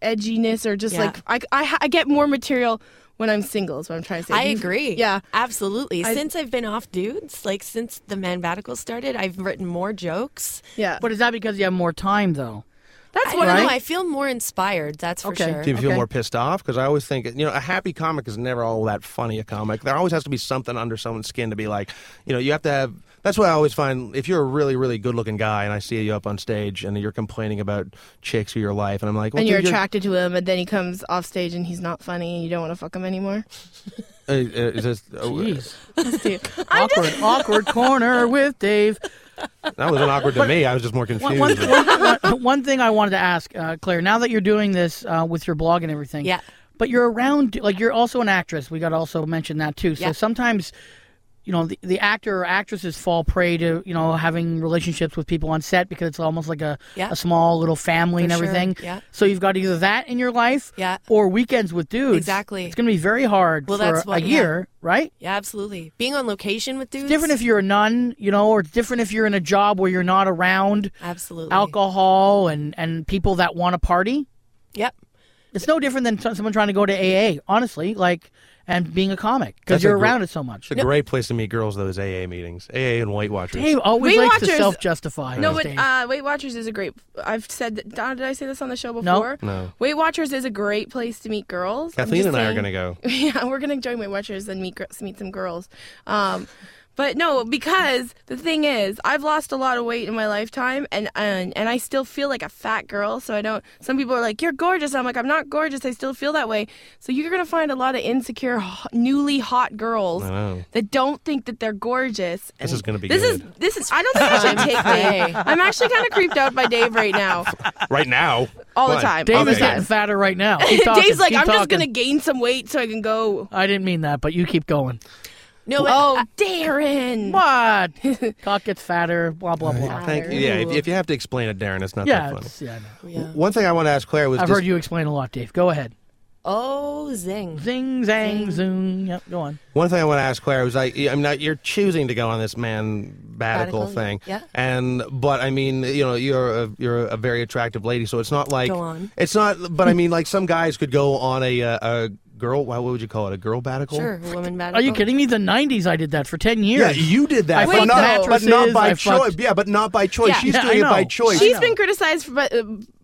edginess or just
Yeah.
like I, I I get more material when I'm single. Is what I'm trying to say.
I agree.
Yeah.
absolutely.
I-
since I've been off dudes, like since the Man Batical started, I've written more jokes.
Yeah.
But is that because you have more time, though?
That's
I
what
don't
I
know. I feel more inspired. That's for
Okay.
sure.
Do you feel
Okay.
more pissed off? Because I always think, you know, a happy comic is never all that funny. A comic, there always has to be something under someone's skin to be like, you know, you have to have. That's why I always find if you're a really, really good-looking guy and I see you up on stage and you're complaining about chicks or your life, and I'm like, well,
and you're
dude,
attracted to him, and then he comes off stage and he's not funny, and you don't want to fuck him anymore.
Uh, uh, is this, uh,
Jeez. awkward, awkward corner with Dave.
that wasn't awkward to me. I was just more confused.
one, one, one, one thing I wanted to ask, uh, Claire, now that you're doing this uh, with your blog and everything,
Yeah.
but you're around, like, you're also an actress. We got to also mention that, too. So
Yeah.
sometimes, you know, the, the actor or actresses fall prey to, you know, having relationships with people on set because it's almost like a,
Yeah.
a small little family and
For sure,
everything.
yeah.
So you've got either that in your life
Yeah.
or weekends with dudes.
Exactly.
It's going to be very hard
Well,
for
that's what-
a year, right?
Yeah, absolutely. Being on location with dudes.
It's different if you're a nun, you know, or it's different if you're in a job where you're not around
Absolutely.
alcohol and, and people that want to party.
Yep.
It's no different than someone trying to go to AA, honestly, like, and being a comic because you're
gr-
around it so much.
It's a great place to meet girls. Those AA meetings, AA and Weight Watchers.
Dave always
Weight
likes to
Watchers-
self justify.
No, but uh, Weight Watchers is a great. I've said that. Donna, did I say this on the show
No.
before?
No.
Weight Watchers is a great place to meet girls. I'm
Kathleen
just
and I are
saying-
going to go.
yeah, we're gonna join Weight Watchers and meet gir- meet some girls. Um, but no, because the thing is, I've lost a lot of weight in my lifetime, and and and I still feel like a fat girl. So I don't. Some people are like, "You're gorgeous." I'm like, "I'm not gorgeous. I still feel that way." So you're gonna find a lot of insecure, h- newly hot girls
I know.
that don't think that they're gorgeous.
This
And
is gonna be
This is this is. I don't think I should take Dave. I'm actually kind of creeped out by Dave right now,
Right now,
all the time.
Dave
all
is getting fatter right now. Keep talking,
Dave's like, I'm just gonna gain some weight so I can go.
I didn't mean that, but you keep going.
No, but
Oh,
I-
Darren.
What? Cock gets fatter, blah, blah, blah.
thank you. Yeah, if, if you have to explain it, Darren, it's not
Yeah,
that funny.
it's, yeah, I know.
yeah.
One thing I want to ask Claire was
I've
just-
heard you explain a lot, Dave. Go ahead.
Oh, zing.
Zing, zang, zoom. Yep, go on.
One thing I want to ask Claire was like, I'm not. You're choosing to go on this man batical
Batical,
thing,
yeah.
And but I mean, you know, you're a, you're a very attractive lady, so it's not like
Go on.
it's not. But I mean, like some guys could go on a uh, a girl. What would you call it? A girl batical?
Sure, woman bad.
Are you kidding me? The 90s, I did that for 10 years.
Yeah, you did that,
I
but
fucked
not, but not by
I
choice.
fucked-
Yeah, but not by choice.
Yeah.
She's
Yeah,
doing it by choice.
I
She's
know.
been criticized for, uh,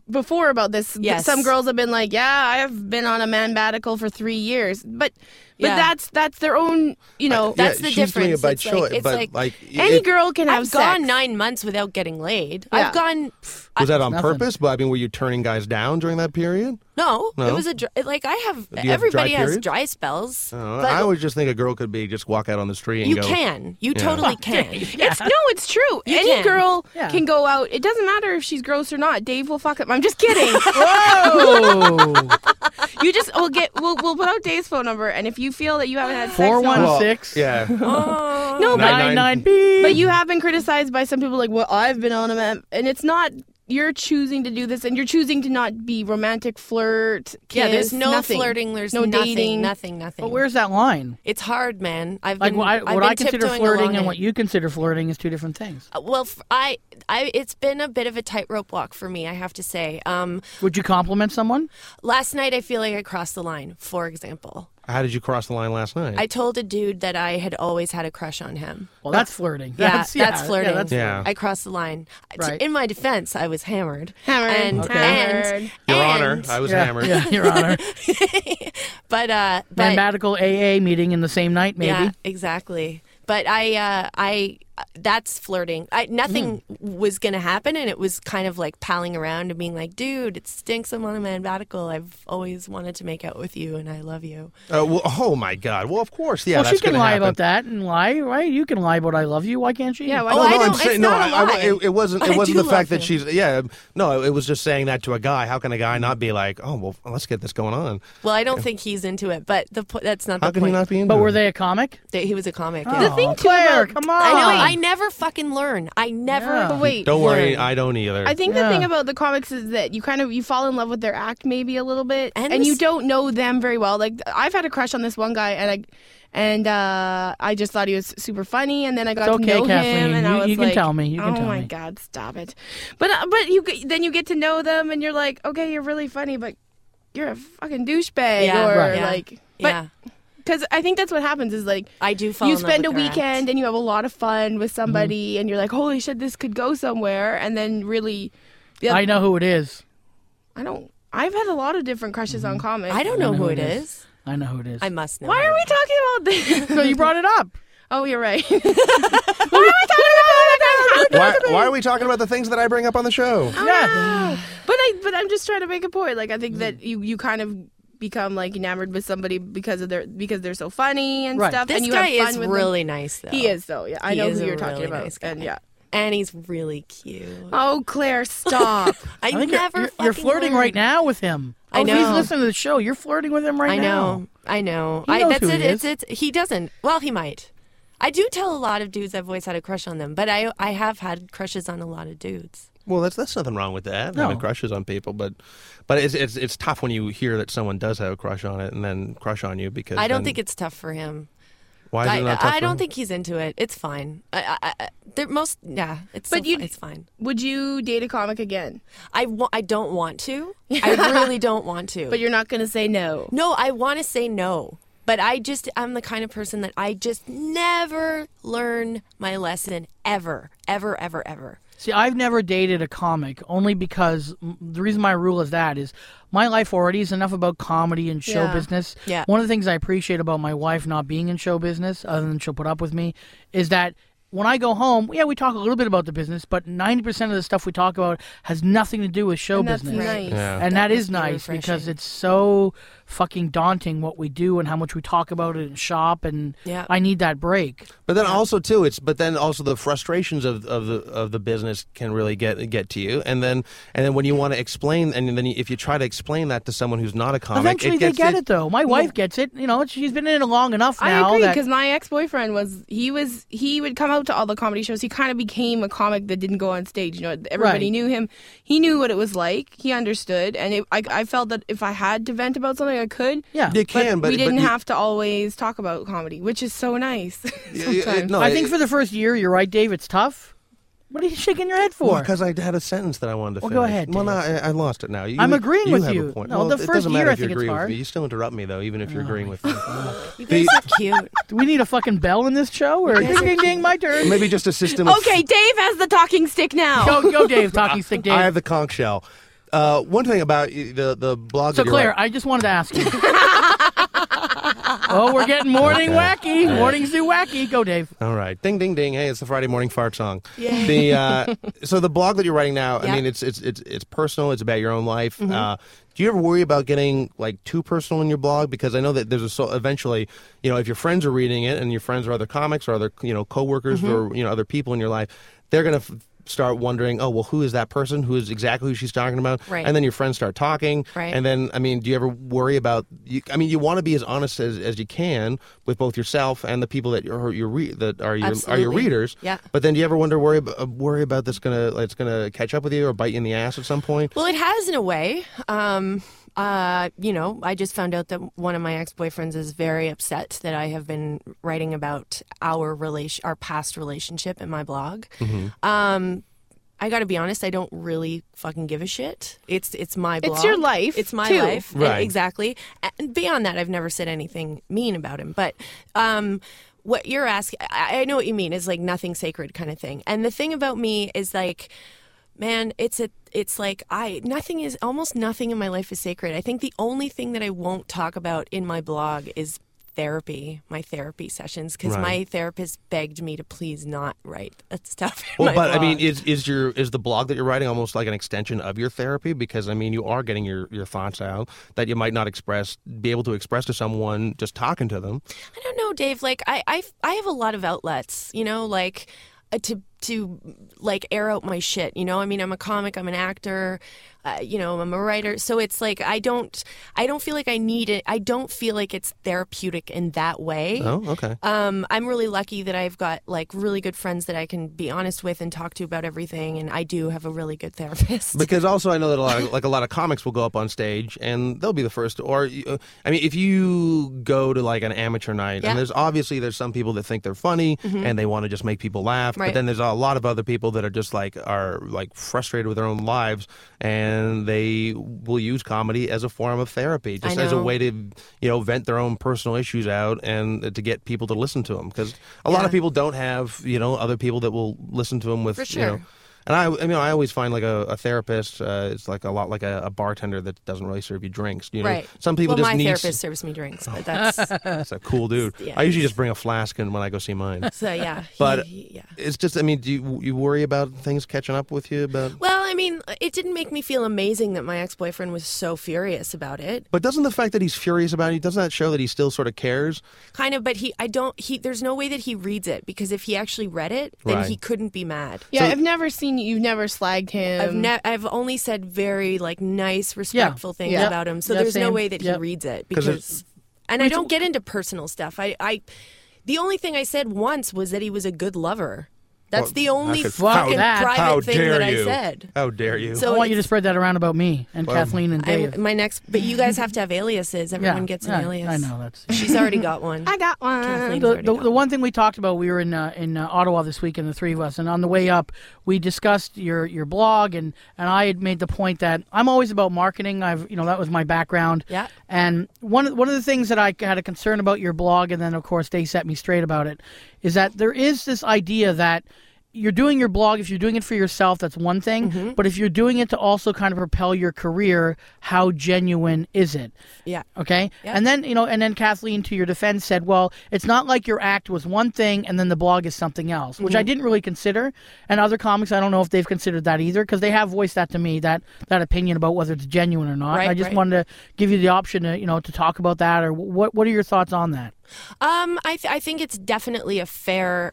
before about this.
Yes.
Some girls have been like, "Yeah, I have been on a manbatical for three years," but but
Yeah.
that's that's their own. You know,
That's
yeah,
the
she's doing it
difference.
by
It's like- it's
but
like-
like,
any
it-
girl can have
I've gone nine months without getting laid.
Yeah.
I've gone.
Was that on
Nothing.
purpose? But I mean, were you turning guys down during that period?
No,
No?
it was a dry, like I have.
you have dry
everybody has
periods?
dry spells.
Oh,
but
I always just think a girl could be just walk out on the street and
you
go.
can. You
Yeah.
totally can.
It's no, it's true. Any
can.
girl
Yeah.
can go out. It doesn't matter if she's gross or not. Dave will fuck up. I'm just kidding.
Whoa!
you just we'll get we'll we'll put out Dave's phone number, and if you feel that you haven't had sex, in a
Four one
while-
six.
Yeah. Oh.
no, but,
Nine,
Nine
nine.
nine beep.
but you have been criticized by some people like, well, I've been on a man, and it's not. You're choosing to do this, and you're choosing to not be romantic, flirt.
Yeah, there's no
nothing.
flirting. There's
no
nothing,
dating.
Nothing. Nothing.
But where's that line?
It's hard, man. I've
Like
been,
what I,
I've
what
been
I consider flirting and
it.
what you consider flirting is two different things.
Uh, Well, I, it's been a bit of a tightrope walk for me. I have to say. Um,
Would you compliment someone?
last night, I feel like I crossed the line. For example,
How did you cross the line last night?
I told a dude that I had always had a crush on him.
Well, that's flirting.
Yeah,
that's,
that's flirting.
Yeah, that's
Yeah.
I crossed the line.
Right.
In my defense, I was hammered.
Hammered.
And,
Okay.
and,
Your
and-
Honor, I was
yeah,
hammered.
Yeah, Your Honor.
But uh, but
Mathematical AA meeting in the same night, maybe.
yeah, exactly. But I, uh, I, that's flirting. I, nothing
Hmm.
was going to happen, and it was kind of like palling around and being like, "Dude, it stinks. I'm on a manbatical. I've always wanted to make out with you, and I love you."
Uh, well, oh my God! Well, of course, yeah.
well,
that's
she can lie
happen.
about that and lie, right? You can lie about I love you. Why can't she?
Yeah, why
Oh,
no,
I
no,
don't-
I'm
it's
saying no.
not a
I, I-
lie.
it, it wasn't. It wasn't the fact
love
that she's. Yeah, no. It was just saying that to a guy. How can a guy not be like, oh well, let's get this going on?
Well, I don't think he's into it, but the po- that's not
How
the
can
point.
he not be into
But were they a comic?
That he was a comic.
Oh,
Yeah.
The thing too
Claire,
about-
come on.
I know. I never fucking learn. I never.
Yeah.
But wait,
Don't worry,
learn.
I don't either.
I think
Yeah.
the thing about the comics is that you kind of you fall in love with their act maybe a little bit,
And
and, you don't know them very well. Like I've had a crush on this one guy, and I and uh, I just thought he was super funny, and then I got
It's
to know
Kathleen.
him, and I
You-
was
you can
like,
tell me. You can
oh
tell
my
me."
god, stop it! But uh, but you then you get to know them, and you're like, okay, you're really funny, but you're a fucking douchebag,
Yeah,
or
Right.
Yeah.
like, but
yeah,
because I think that's what happens is like
I do fall.
you spend a
with act.
weekend and you have a lot of fun with mm-hmm. somebody and you're like holy shit this could go somewhere and then really yeah,
I know who it is.
I don't i've had a lot of different crushes on mm-hmm. comics
I don't know who it is.
I know who it is.
I must know.
why are we talking about this
so you brought it up.
oh you're right why are we talking about it
why, why are we talking about the things that I bring up on the show?
Ah, yeah.
but i but i'm just trying to make a point like i think mm. that you you kind of become like enamored with somebody because of their because they're so funny and
Right.
stuff
This
and you
guy
have fun
is
with them.
really nice, though.
he is though yeah i
He
know
is
who
a
you're talking
really
about
nice guy.
and yeah
and he's really cute.
oh claire stop
I,
I
never.
you're, you're, you're flirting
learn.
right now with him.
I
Oh, if He's listening to the show. You're flirting with him right now.
I
now.
know. I know.
He
I,
knows
that's
who
it.
he
It's,
is.
it's he doesn't. Well, he might. I do tell a lot of dudes I've always had a crush on them, but I I have had crushes on a lot of dudes.
Well, that's that's nothing wrong with that.
No.
Having crushes on people, but but it's it's it's tough when you hear that someone does have a crush on it and then crush on you because
I don't
then-
think it's tough for him.
why is
I,
it not tough
I
for
don't
him?
think he's into it. It's fine. I, I, I, most yeah. It's
But
so
you-
it's fine.
would you date a comic again
I wa- I don't want to. I really don't want to.
but you're not gonna say no
No, I want to say no. But I just, I'm the kind of person that I just never learn my lesson ever, ever, ever, ever.
See, I've never dated a comic only because the reason my rule is that is my life already is enough about comedy and show
Yeah.
business.
Yeah.
One of the things I appreciate about my wife not being in show business, other than she'll put up with me, is that when I go home, yeah, we talk a little bit about the business, but 90% of the stuff we talk about has nothing to do with show
and that's
business.
nice
Yeah.
And
That
that is
must be
nice because it's so fucking daunting what we do and how much we talk about it in shop and
Yeah.
I need that break.
But then also too, it's but then also the frustrations of, of the of the business can really get get to you, and then and then when you want to explain, and then if you try to explain that to someone who's not a comic,
Eventually
it
they get it though. My wife gets it. You know, she's been in it long enough now.
I
now
agree
that
because my ex boyfriend was he was he would come out to all the comedy shows. He kind of became a comic that didn't go on stage. You know, everybody
Right.
knew him. He knew what it was like. He understood, and it, I I felt that if I had to vent about something, I could.
yeah.
they can, but
we didn't
but you-
have to always talk about comedy, which is so nice.
Yeah, yeah,
sometimes.
no,
I
it-
think for the first year, you're right, Dave. It's tough. What are you shaking your head for?
because I had a sentence that I wanted to
Well,
finish.
go ahead,
Well, no, I, I lost it now. You,
I'm agreeing
you
with
have
you.
A point.
No,
well,
the first
doesn't
year
matter
I
if you
think it's
agree with
hard.
me. You still interrupt me though, even if you're oh, agreeing with me.
You guys are cute.
Do we need a fucking bell in this show? Or ding, ding, ding, my turn.
Maybe just a system. Of,
okay, Dave has the talking stick now.
Go, go, Dave. Talking stick, Dave.
I have the conch shell. Uh, one thing about the the blog.
So Claire, I just wanted to ask you. oh, we're getting morning wacky. Mornings do wacky. Go, Dave.
All right, ding ding ding. Hey, it's the Friday morning fart song. The uh, so the blog that you're writing now. I mean, it's it's it's it's personal. It's about your own life.
Mm-hmm.
Uh, do you ever worry about getting like too personal in your blog? Because I know that there's a so eventually, you know, if your friends are reading it and your friends are other comics or other you know coworkers
Mm-hmm.
or you know other people in your life, they're gonna. F- start wondering oh well who is that person who is exactly who she's talking about
Right.
and then your friends start talking
Right.
and then i mean do you ever worry about you, i mean you want to be as honest as, as you can with both yourself and the people that are your re- that are your are your readers
Yeah.
but then do you ever wonder worry uh, worry about this gonna like, it's gonna catch up with you or bite you in the ass at some point
Well, it has in a way. Um, uh, you know, I just found out that one of my ex-boyfriends is very upset that I have been writing about our relation, our past relationship in my blog. Um, I got to be honest, I don't really fucking give a shit. It's it's my blog.
It's your life,
It's my
too.
life.
Right.
Exactly. And beyond that, I've never said anything mean about him. But um, what you're asking, I, I know what you mean. Is like nothing sacred kind of thing. And the thing about me is like man it's a it's like i nothing is almost nothing in my life is sacred i think the only thing that i won't talk about in my blog is therapy my therapy sessions because
Right.
my therapist begged me to please not write that stuff
well but i mean is is your is the blog that you're writing almost like an extension of your therapy because i mean you are getting your your thoughts out that you might not express be able to express to someone just talking to them
I don't know, Dave. Like I, I, I have a lot of outlets. You know, like uh, to to like air out my shit. You know, I mean, I'm a comic. I'm an actor. Uh, you know, I'm a writer. So it's like I don't, I don't feel like I need it. I don't feel like it's therapeutic in that way.
oh okay
Um, I'm really lucky that I've got like really good friends that I can be honest with and talk to about everything. And I do have a really good therapist.
because also I know that a lot of, like a lot of comics will go up on stage and they'll be the first or uh, I mean if you go to like an amateur night
Yeah.
and there's obviously there's some people that think they're funny and they want to just make people laugh
right.
but then there's a lot of other people that are just like are like frustrated with their own lives and they will use comedy as a form of therapy just as a way to you know vent their own personal issues out and to get people to listen to them because a lot of people don't have you know other people that will listen to them with
For
you know
sure.
And I, I mean, I always find like a, a therapist. Uh, it's like a lot like a, a bartender that doesn't really serve you drinks. You know,
right.
some people
well,
just
my
need.
therapist serves me drinks, but that's
That's a cool dude.
Yeah,
I usually just bring a flask in when I go see mine.
so yeah. he-
But
he- yeah.
it's just, I mean, do you, you worry about things catching up with you? About,
Well, I mean, it didn't make me feel amazing that my ex boyfriend was so furious about it.
but doesn't the fact that he's furious about it, doesn't that show that he still sort of cares?
Kind of, but he, I don't, he, there's no way that he reads it because if he actually read it, then
Right.
he couldn't be mad.
Yeah,
So-
I've never seen you. You've never slagged him.
I've ne- I've only said very like nice, respectful things
Yeah.
about him, so
Yeah,
there's no
same.
way that
Yep.
he reads it
'Cause
because, and I don't get into personal stuff. I, I, the only thing I said once was that he was a good lover. That's
Well,
the only
could-
fucking
How-
private
How
thing that
you?
I said.
How dare you?
So
I want you to spread that around about me and Kathleen and Dave.
I'm, my next, but you guys have to have aliases. Everyone gets an
yeah,
alias.
I know that's.
She's already got one.
I got one.
The, the,
got
the one thing we talked about, we were in uh, in uh, Ottawa this weekend, the three of us, and on the way up, we discussed your your blog, and and I had made the point that I'm always about marketing. I've you know that was my background.
Yeah.
And one of, one of the things that I had a concern about your blog, and then of course they set me straight about it, is that there is this idea that you're doing your blog if you're doing it for yourself that's one thing
Mm-hmm.
but if you're doing it to also kind of propel your career how genuine is it
Yeah.
Okay.
Yeah.
And then, you know, and then Kathleen, to your defense, said, well, it's not like your act was one thing and then the blog is something else, which
Mm-hmm.
I didn't really consider. And other comics, I don't know if they've considered that either because they have voiced that to me, that, that opinion about whether it's genuine or not.
Right,
I just
right.
wanted to give you the option to, you know, to talk about that or what, what are your thoughts on that?
Um, I th- I think it's definitely a fair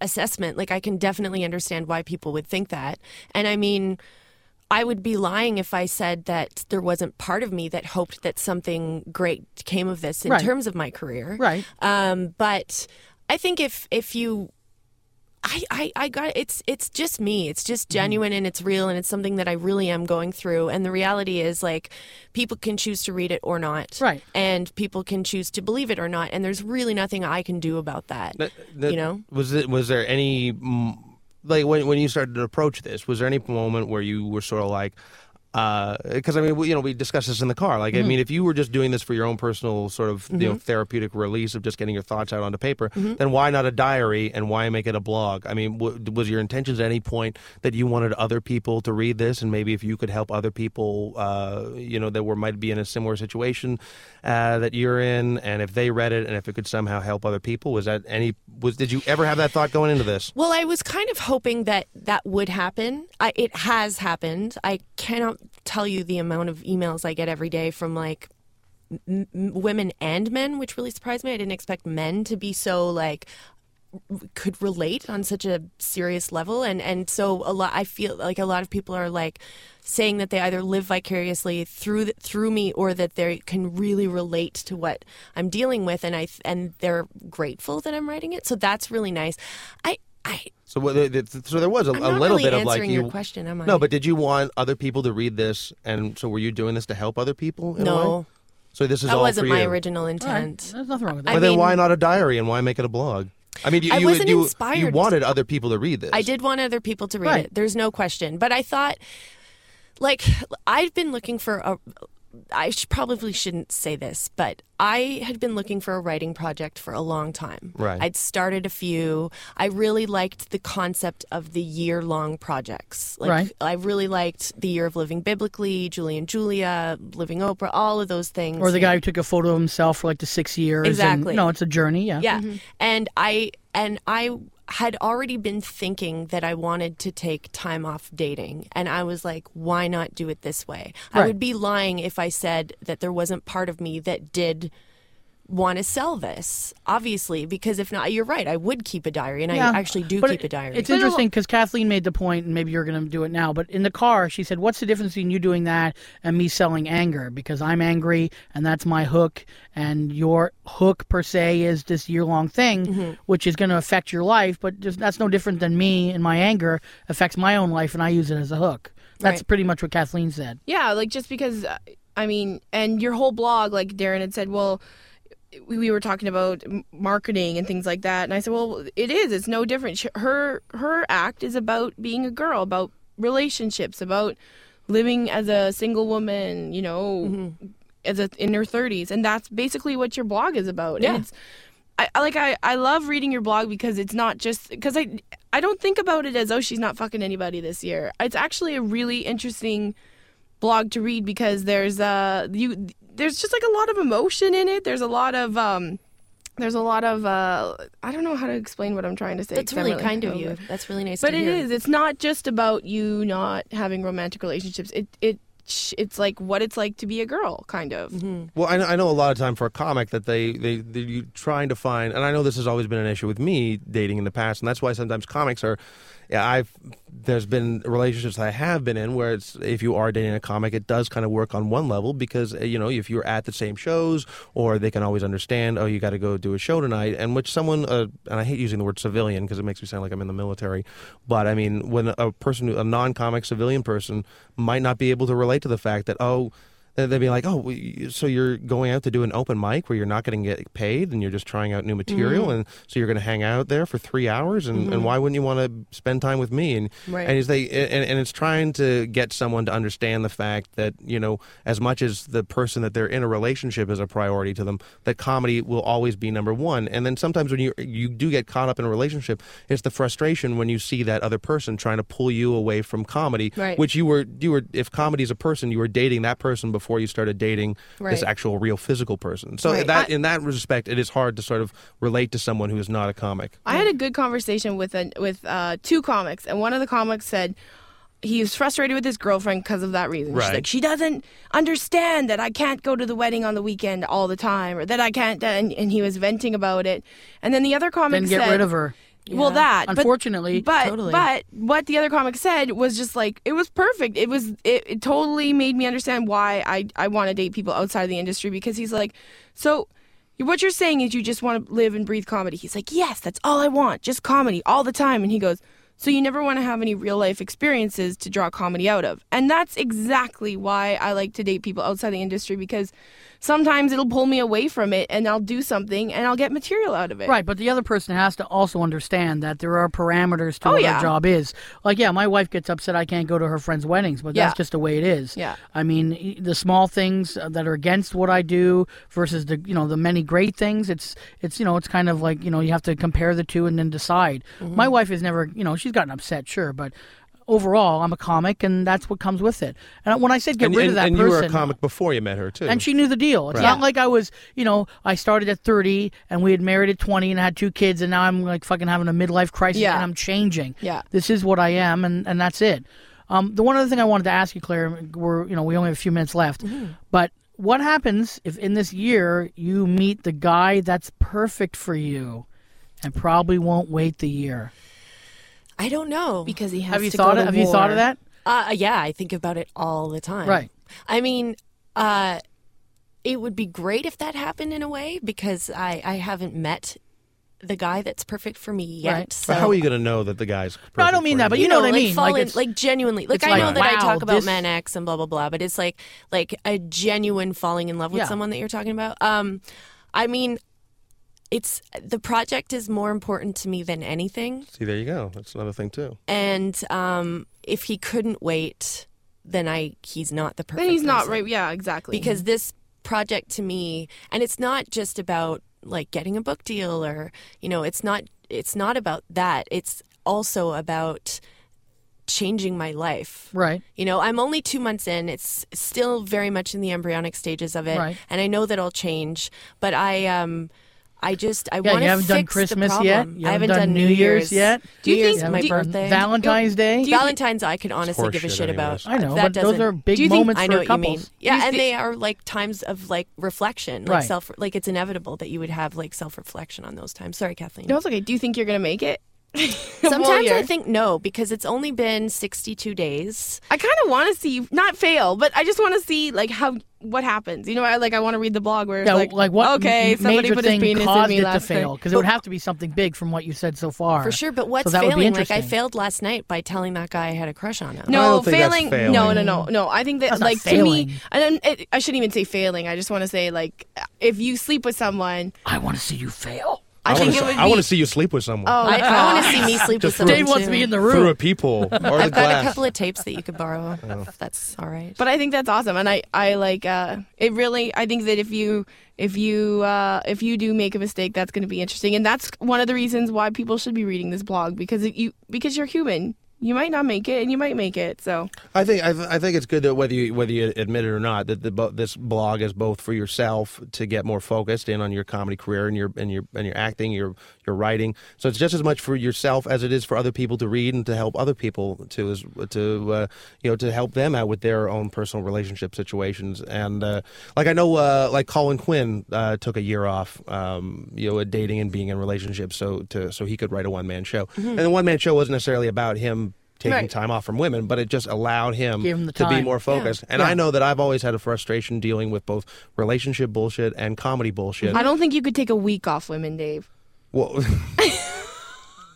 assessment. Like I can definitely understand why people would think that. And I mean, I would be lying if I said that there wasn't part of me that hoped that something great came of this in
Right.
terms of my career.
Right.
Um, but I think if if you I, I, I got it's it's just me. It's just
Mm-hmm.
genuine and it's real and it's something that I really am going through. And the reality is like people can choose to read it or not.
Right.
And people can choose to believe it or not. And there's really nothing I can do about that.
That- that-
you know?
was it? Was there any mm, like when when you started to approach this? Was there any moment where you were sort of like, because I mean, we, you know, we discussed this in the car. Like, I mean, if you were just doing this for your own personal sort of you know therapeutic release of just getting your thoughts out onto paper, then why not a diary and why make it a blog? I mean, w- was your intentions at any point that you wanted other people to read this, and maybe if you could help other people, uh, you know, that were might be in a similar situation uh, that you're in, and if they read it, and if it could somehow help other people, was that any? Was did you ever have that thought going into this?
Well, I was kind of hoping that that would happen. I, it has happened. I cannot tell you the amount of emails I get every day from like m- women and men, which really surprised me. I didn't expect men to be so like could relate on such a serious level. And and so a lot I feel like a lot of people are like saying that they either live vicariously through the, through me or that they can really relate to what I'm dealing with. And I and they're grateful that I'm writing it. So that's really nice. I I
So, what- th- th- so there was a,
I'm
a little
really
bit of like
answering
you.
your question, am I?
No, but did you want other people to read this, and so were you doing this to help other people? in a way?
no
So this is
that
all
wasn't
for
my
you.
original
All right,
intent
There's nothing wrong with
I
that.
But then
mean-
why not a diary and why make it a blog? I mean, you
I
you,
wasn't
you, you
inspired.
wanted other people to read this.
I did want other people to read
Right.
it. There's no question. But I thought, like, I've been looking for a. I sh- probably shouldn't say this, but I had been looking for a writing project for a long time.
Right.
I'd started a few. I really liked the concept of the year long projects. Like,
Right.
I really liked The Year of Living Biblically, Julie and Julia, Living Oprah, all of those things.
Or the guy who took a photo of himself for like the six years. and-
Exactly.
no, it's a journey. Yeah.
Yeah. Mm-hmm. And I and I had already been thinking that I wanted to take time off dating and I was like why not do it this way? I would be lying if I said that there wasn't part of me that did want to sell this obviously because if not you're right I would keep a diary and
Yeah,
I actually do
but
keep
it-
a diary.
It's interesting because Kathleen made the point, and maybe you're going to do it now. But in the car, she said, "What's the difference between you doing that and me selling anger? Because I'm angry, and that's my hook, and your hook per se is this year-long thing,
Mm-hmm.
which is going to affect your life. But just, that's no different than me and my anger affects my own life, and I use it as a hook. That's
Right.
pretty much what Kathleen said.
Yeah, like just because, uh, I mean, and your whole blog, like Darren had said, well, we, we were talking about marketing and things like that, and I said, well, it is. It's no different. Sh- Her her act is about being a girl, about relationships, about living as a single woman. You know, mm-hmm. as a in her thirties, and that's basically what your blog is about.
Yeah.
And it's, I I- like I, I love reading your blog because it's not just because I I don't think about it as oh she's not fucking anybody this year. It's actually a really interesting blog to read because there's uh you there's just like a lot of emotion in it. There's a lot of um there's a lot of uh I don't know how to explain what I'm trying to say.
That's
'cause I'm
really kind of you.
over-
That's really nice
But
to
it
hear.
is. It's not just about you not having romantic relationships. It it it's like what it's like to be a girl, kind of.
Well, I know, I know a lot of time for a comic that they they they you trying to find, and I know this has always been an issue with me dating in the past, and that's why sometimes comics are. Yeah, I've there's been relationships I have been in where it's if you are dating a comic, it does kind of work on one level because uh, you know if you're at the same shows or they can always understand, oh, you got to go do a show tonight, and which someone, uh, and I hate using the word civilian because it makes me sound like I'm in the military, but I mean when a person, a non-comic civilian person, might not be able to relate to the fact that oh they'd be like, "Oh, so you're going out to do an open mic where you're not going to get paid, and you're just trying out new material,
Mm-hmm.
and so you're going to hang out there for three hours, and, and why wouldn't you want to spend time with me?" And
Right.
and it's they and, and it's trying to get someone to understand the fact that you know, as much as the person that they're in a relationship is a priority to them, that comedy will always be number one. And then sometimes when you you do get caught up in a relationship, it's the frustration when you see that other person trying to pull you away from comedy,
Right.
which you were you were if comedy is a person, you were dating that person before you started dating this actual real physical person. So
Right.
that
I-
in that respect, it is hard to sort of relate to someone who is not a comic.
I had a good conversation with a, with uh, two comics, and one of the comics said he was frustrated with his girlfriend because of that reason.
Right.
She's like, she doesn't understand that I can't go to the wedding on the weekend all the time, or that I can't. And, and he was venting about it. And then the other comic
Then get
said,
rid of her.
Well,
Yeah.
that but-
Unfortunately,
but
Totally.
but what the other comic said was just like it was perfect. It was it, it totally made me understand why I I want to date people outside of the industry because he's like, so what you're saying is you just want to live and breathe comedy. He's like, yes, that's all I want, just comedy all the time. And he goes, So you never want to have any real life experiences to draw comedy out of. And that's exactly why I like to date people outside the industry because sometimes it'll pull me away from it and I'll do something and I'll get material out of it.
Right, but the other person has to also understand that there are parameters to
Oh,
what
yeah.
our job is. Like, yeah, my wife gets upset I can't go to her friends' weddings, but
Yeah.
that's just the way it is.
Yeah.
I mean, the small things uh, that are against what I do versus the you know the many great things. It's it's you know it's kind of like you know you have to compare the two and then decide.
Mm-hmm.
My wife is never you know she's gotten upset, sure, but. Overall, I'm a comic, and that's what comes with it. And when I said get
and
rid
and,
of that
and
person,
you were a comic before you met her too.
and she knew the deal. It's
Right.
not like I was, you know, I started at 30 and we had married at 20 and had two kids and now I'm like fucking having a midlife crisis
Yeah.
and I'm changing.
Yeah.
This is what I am and, and that's it. Um, the one other thing I wanted to ask you, Claire, we're, you know, we only have a few minutes left,
Mm-hmm.
but what happens if in this year you meet the guy that's perfect for you and probably won't wait the year?
I don't know.
Because he has
Have you
to
thought
go
of,
to
have you thought of that?
Uh, yeah, I think about it all the time.
Right.
I mean, uh, it would be great if that happened in a way because I, I haven't met the guy that's perfect for me yet.
Right.
So
But how are you going to know that the guy's?
No, I don't mean
for
that,
you?
but you, know, what I
like
mean.
fall
Like,
like genuinely, like
it's
I
like,
know that I talk about
this-
men X and blah blah blah, but it's like like a genuine falling in love with
Yeah.
someone that you're talking about. Um, I mean, it's the project is more important to me than anything,
See, there you go. That's another thing too.
and um, if he couldn't wait, then I he's not the perfect.
Then he's not
person.
right. Yeah, exactly.
because this project to me and it's not just about like getting a book deal or you know it's not it's not about that it's also about changing my life
right.
you know i'm only two months in it's still very much in the embryonic stages of it
Right.
and i know that i'll change but i um I just I
Yeah,
want
you
to
haven't done
fix
Christmas
the
yet.
problem.
You
I
haven't
haven't
done
New
New Year's yet?
New
Do you
Year's,
think-
my
Haven't
birthday.
Valentine's Day.
Do you-
Valentine's I could honestly give a shit
anyways.
about.
I know,
That
but those are big
Do think-
moments
I
for
know what you mean.
couples.
Yeah,
You
and
thi-
they are like times of like reflection, like
Right.
self, like it's inevitable that you would have like self reflection on those times. Sorry, Kathleen.
no, it's okay. Do you think you're gonna make it?
Sometimes
Well,
I think no because it's only been sixty two days.
I kind of want to see not fail, but I just want to see like how what happens. You know, I like I want to read the blog where it's
Yeah,
like,
like, what
Okay,
m-
somebody
major
put his
thing
penis in
caused
me
it to
last
fail? Because it would have to be something big from what you said so far.
For sure, but what's
that would be
failing? Like I failed last night by telling that guy I had a crush on him.
No,
don't think that's
failing,
failing.
No, no, no, no. I think that
That's
like to me, and it, I shouldn't even say failing. I just want to say like if you sleep with someone,
I want to see you fail.
I,
I
think
want
it
to.
would
I
be.
want to see you sleep with someone.
Oh,
I, I want to see me sleep with someone
Dave wants
too.
to be in the room
through a
room.
peephole or the
I've got a couple of tapes that you could borrow. If that's all right.
But I think that's awesome, and I, I like uh, it. Really, I think that if you, if you, uh, if you do make a mistake, that's going to be interesting, and that's one of the reasons why people should be reading this blog because you, because you're human. You might not make it, and you might make it. So
I think I, th- I think it's good that whether you whether you admit it or not that the, bo- this blog is both for yourself to get more focused in on your comedy career and your and your and your acting, your your writing. So it's just as much for yourself as it is for other people to read and to help other people to as to uh, you know to help them out with their own personal relationship situations. And uh, like I know uh, like Colin Quinn uh, took a year off, um, you know, dating and being in relationships, so to so he could write a one man show. And the one man show wasn't necessarily about him taking
Right.
time off from women, but it just allowed him,
him
to be more focused. And
Yeah.
I know that I've always had a frustration dealing with both relationship bullshit and comedy bullshit.
I don't think you could take a week off women, Dave.
Well,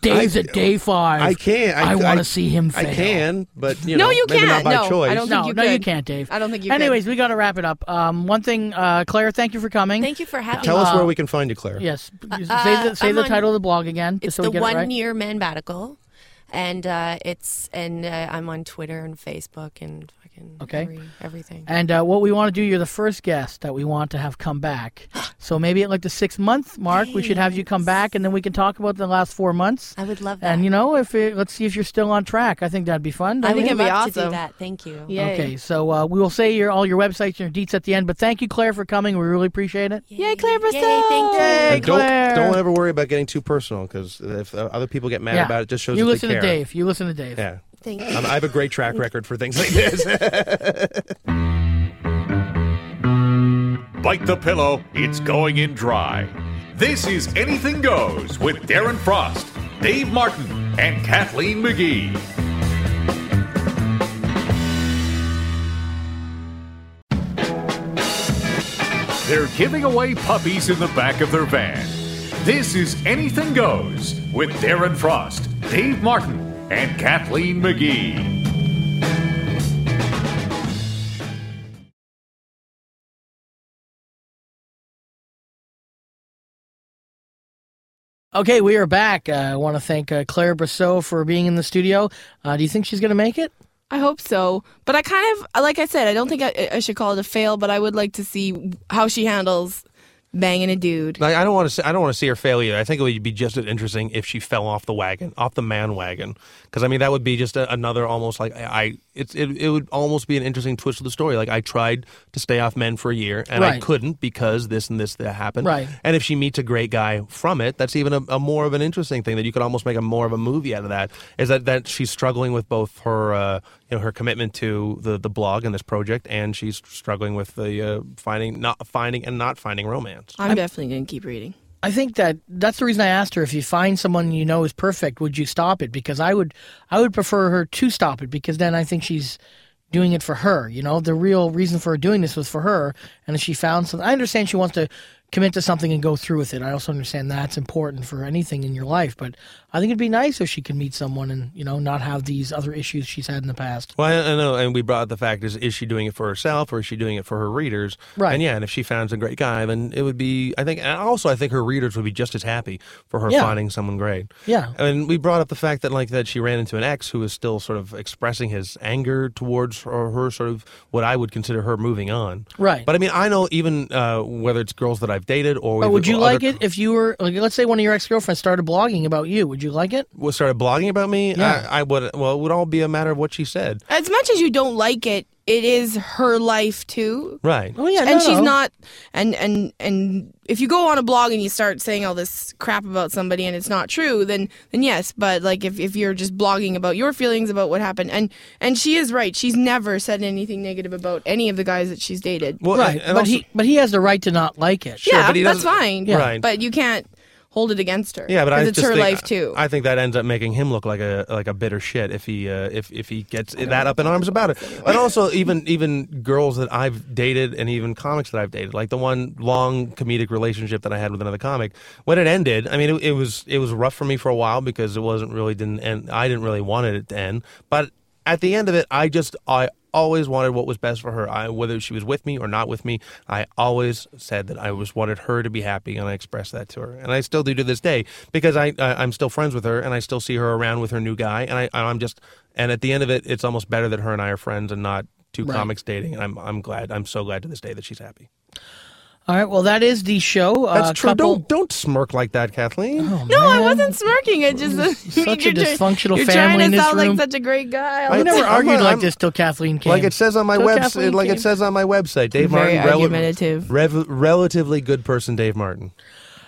Dave's at day five.
I can't. I,
I want to see him fail.
I can, but you
No, you can't.
not by
No,
choice.
I don't
No,
think you
no, you can't, Dave.
I don't think you could.
Anyways, we got to wrap it up. Um, one thing, uh, Claire, thank you for coming.
Thank you for having me.
Tell
me.
us
Uh,
where we can find you, Claire.
Yes, say
Uh,
the, say
I'm
the
on-
title of the blog again. just
It's
so
the
we get it right.
one year manbatical, and uh, it's and uh, I'm on Twitter and Facebook and fucking
Okay.
every, everything.
And uh, what we want to do, you're the first guest that we want to have come back. So maybe at like the six month mark, we should have you come back, and then we can talk about the last four months.
I would love that.
And you know, if it, let's see if you're still on track. I think that'd be fun.
I think it'd be
love to do
awesome.
that. Thank you.
Yay.
Okay, so uh, we will say your all your websites and your deets at the end. But thank you, Claire, for coming. We really appreciate it.
Yay, Claire
Yay,
Brosseau!
thank you.
Yay,
And don't
Claire.
don't ever worry about getting too personal because if uh, other people get mad
Yeah.
about it, it just shows
you
that
listen
they
to
care.
Dave. You listen to Dave.
Yeah,
Thank um, you.
I'm, I have a great track record for things like this.
Bite the pillow, it's going in dry. This is Anything Goes with Darren Frost, Dave Martin, and Kathleen McGee. They're giving away puppies in the back of their van. This is Anything Goes with Darren Frost, Dave Martin, and Kathleen McGee.
Okay, we are back. Uh, I want to thank uh, Claire Brosseau for being in the studio. Uh, do you think she's going to make it?
I hope so. But I kind of, like I said, I don't think I, I should call it a fail, but I would like to see how she handles banging a dude.
Like, I don't want to. See, I don't want to see her fail either. I think it would be just as interesting if she fell off the wagon, off the man wagon, because I mean that would be just a, another almost like I. It's it, it would almost be an interesting twist of the story. Like I tried to stay off men for a year and I couldn't because this and this that happened.
Right.
And if she meets a great guy from it, that's even a, a more of an interesting thing that you could almost make a more of a movie out of that. Is that that she's struggling with both her uh, you know her commitment to the the blog and this project, and she's struggling with the uh, finding not finding and not finding romance.
I'm, definitely going to keep reading.
I think that that's the reason I asked her if you find someone you know is perfect, would you stop it? Because I would, I would prefer her to stop it because then I think she's doing it for her. You know, the real reason for her doing this was for her, and if she found something, I understand she wants to commit to something and go through with it. I also understand that's important for anything in your life, but I think it'd be nice if she could meet someone and you know not have these other issues she's had in the past.
Well, I, I know, and we brought up the fact is is she doing it for herself or is she doing it for her readers?
Right.
And yeah, and if she finds a great guy, then it would be. I think, and also I think her readers would be just as happy for her
Yeah.
finding someone great.
Yeah.
And we brought up the fact that like that she ran into an ex who was still sort of expressing his anger towards her, her sort of what I would consider her moving on.
Right.
But I mean, I know even uh, whether it's girls that I've dated or
But would you
other
like it if you were like, let's say one of your ex girlfriends started blogging about you? Would you like it?
was started blogging about me?
Yeah.
I, I would. Well, it would all be a matter of what she said.
As much as you don't like it, it is her life too.
Right.
Oh yeah,
and
no,
she's
no.
not and and and if you go on a blog and you start saying all this crap about somebody and it's not true then then yes but like if, if you're just blogging about your feelings about what happened and and she is right she's never said anything negative about any of the guys that she's dated
Well,
right.
and
but
also-
he, but he has the right to not like it.
Sure,
yeah
but he
that's fine
Yeah. Right.
but you can't hold it against her
Yeah, but I
'cause it's
just
her
think,
life too
I think that ends up making him look like a like a bitter shit if he uh, if if he gets that up in arms about it. And also even even girls that I've dated and even comics that I've dated, like the one long comedic relationship that I had with another comic, when it ended, I mean it, it was it was rough for me for a while because it wasn't really didn't end. I didn't really want it to end, but at the end of it, I just I always wanted what was best for her. I, whether she was with me or not with me, I always said that I was wanted her to be happy, and I expressed that to her, and I still do to this day because I, I I'm still friends with her, and I still see her around with her new guy, and I I'm just and at the end of it, it's almost better that her and I are friends and not two
Right.
comics dating, and I'm I'm glad I'm so glad to this day that she's happy.
All right. Well, that is the show.
That's
uh,
true.
Couple,
Don't don't smirk like that, Kathleen.
Oh,
no I wasn't smirking it just
Such a
you're try-
dysfunctional
you're
family
trying to
in this
sound
room.
like such a great guy all
I
never argued like
I'm-
this till Kathleen came.
Like it says on my website, like
came.
it says on my website, Dave
Very
Martin, rel-
argumentative.
rev- relatively good person, Dave Martin.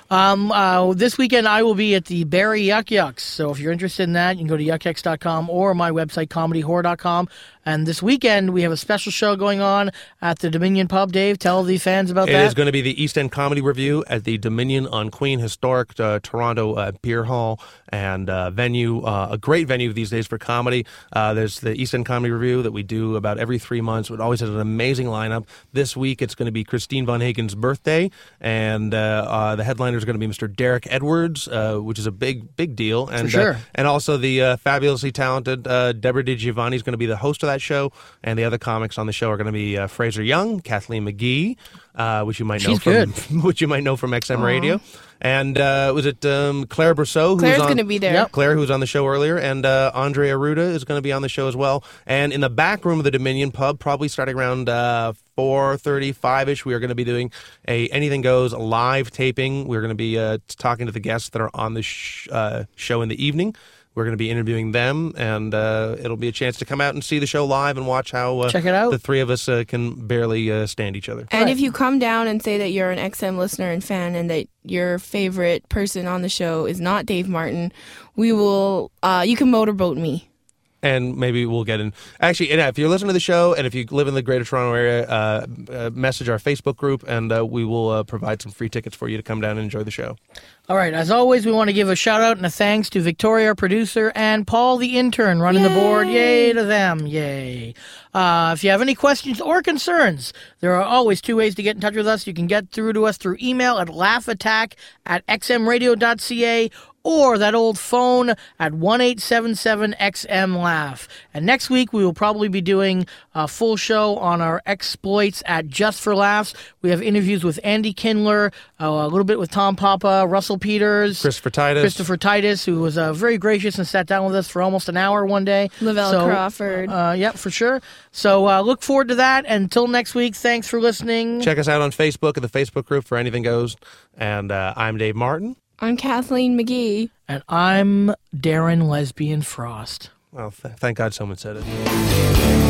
Um, uh, this weekend I will be at the Barrie Yuk Yuk's. So if you're interested in that, you can go to yukyuks.com or my website, comedyhorror.com. And this weekend we have a special show going on at the Dominion Pub. Dave, tell the fans about
It
that.
is going to be the East End Comedy Review at the Dominion on Queen Historic uh, Toronto uh, Beer Hall and uh, venue. Uh, a great venue these days for comedy. Uh, there's the East End Comedy Review that we do about every three months. It always has an amazing lineup. This week it's going to be Christine Von Hagen's birthday, and uh, uh, the headliner is going to be Mr. Derek Edwards, uh, which is a big, big deal. And,
sure.
and also the uh, fabulously talented uh, Deborah DiGiovanni is going to be the host of that show, and the other comics on the show are going to be uh, Fraser Young, Kathleen McGee, uh, which you might know
She's
from
good.
which you might know from XM Radio, and uh, was it um, Claire Brosseau? who
Claire's going to be there
Yep.
Claire, who was on the show earlier, and uh, Andre Arruda is going to be on the show as well. And in the back room of the Dominion Pub, probably starting around uh, four thirty-five ish, we are going to be doing a Anything Goes live taping. We're going to be uh, talking to the guests that are on the sh- uh, show in the evening. We're going to be interviewing them, and uh, it'll be a chance to come out and see the show live and watch how uh,
Check it out.
the three of us uh, can barely uh, stand each other.
And
Right.
if you come down and say that you're an XM listener and fan and that your favorite person on the show is not Dave Martin, we will, uh, you can motorboat me.
And maybe we'll get in. Actually, and if you're listening to the show, and if you live in the Greater Toronto area, uh, uh, message our Facebook group, and uh, we will uh, provide some free tickets for you to come down and enjoy the show.
All right. As always, we want to give a shout out and a thanks to Victoria, our producer, and Paul, the intern, running the board. Yay to them. Yay. Uh, if you have any questions or concerns, there are always two ways to get in touch with us. You can get through to us through email at laughattack at xmradio.ca or that old phone at 1877XM Laugh. And next week, we will probably be doing a full show on our exploits at Just for Laughs. We have interviews with Andy Kindler, uh, a little bit with Tom Papa, Russell Peters,
Christopher Titus.
Christopher Titus, who was uh, very gracious and sat down with us for almost an hour one day.
Lavell
So,
Crawford.
Uh, yep, for sure. So uh, look forward to that. Until next week, thanks for listening.
Check us out on Facebook at the Facebook group for Anything Goes. And uh, I'm Dave Martin.
I'm Kathleen McGee.
And I'm Darren Lesbian Frost.
Well, th- thank God someone said it.
I smile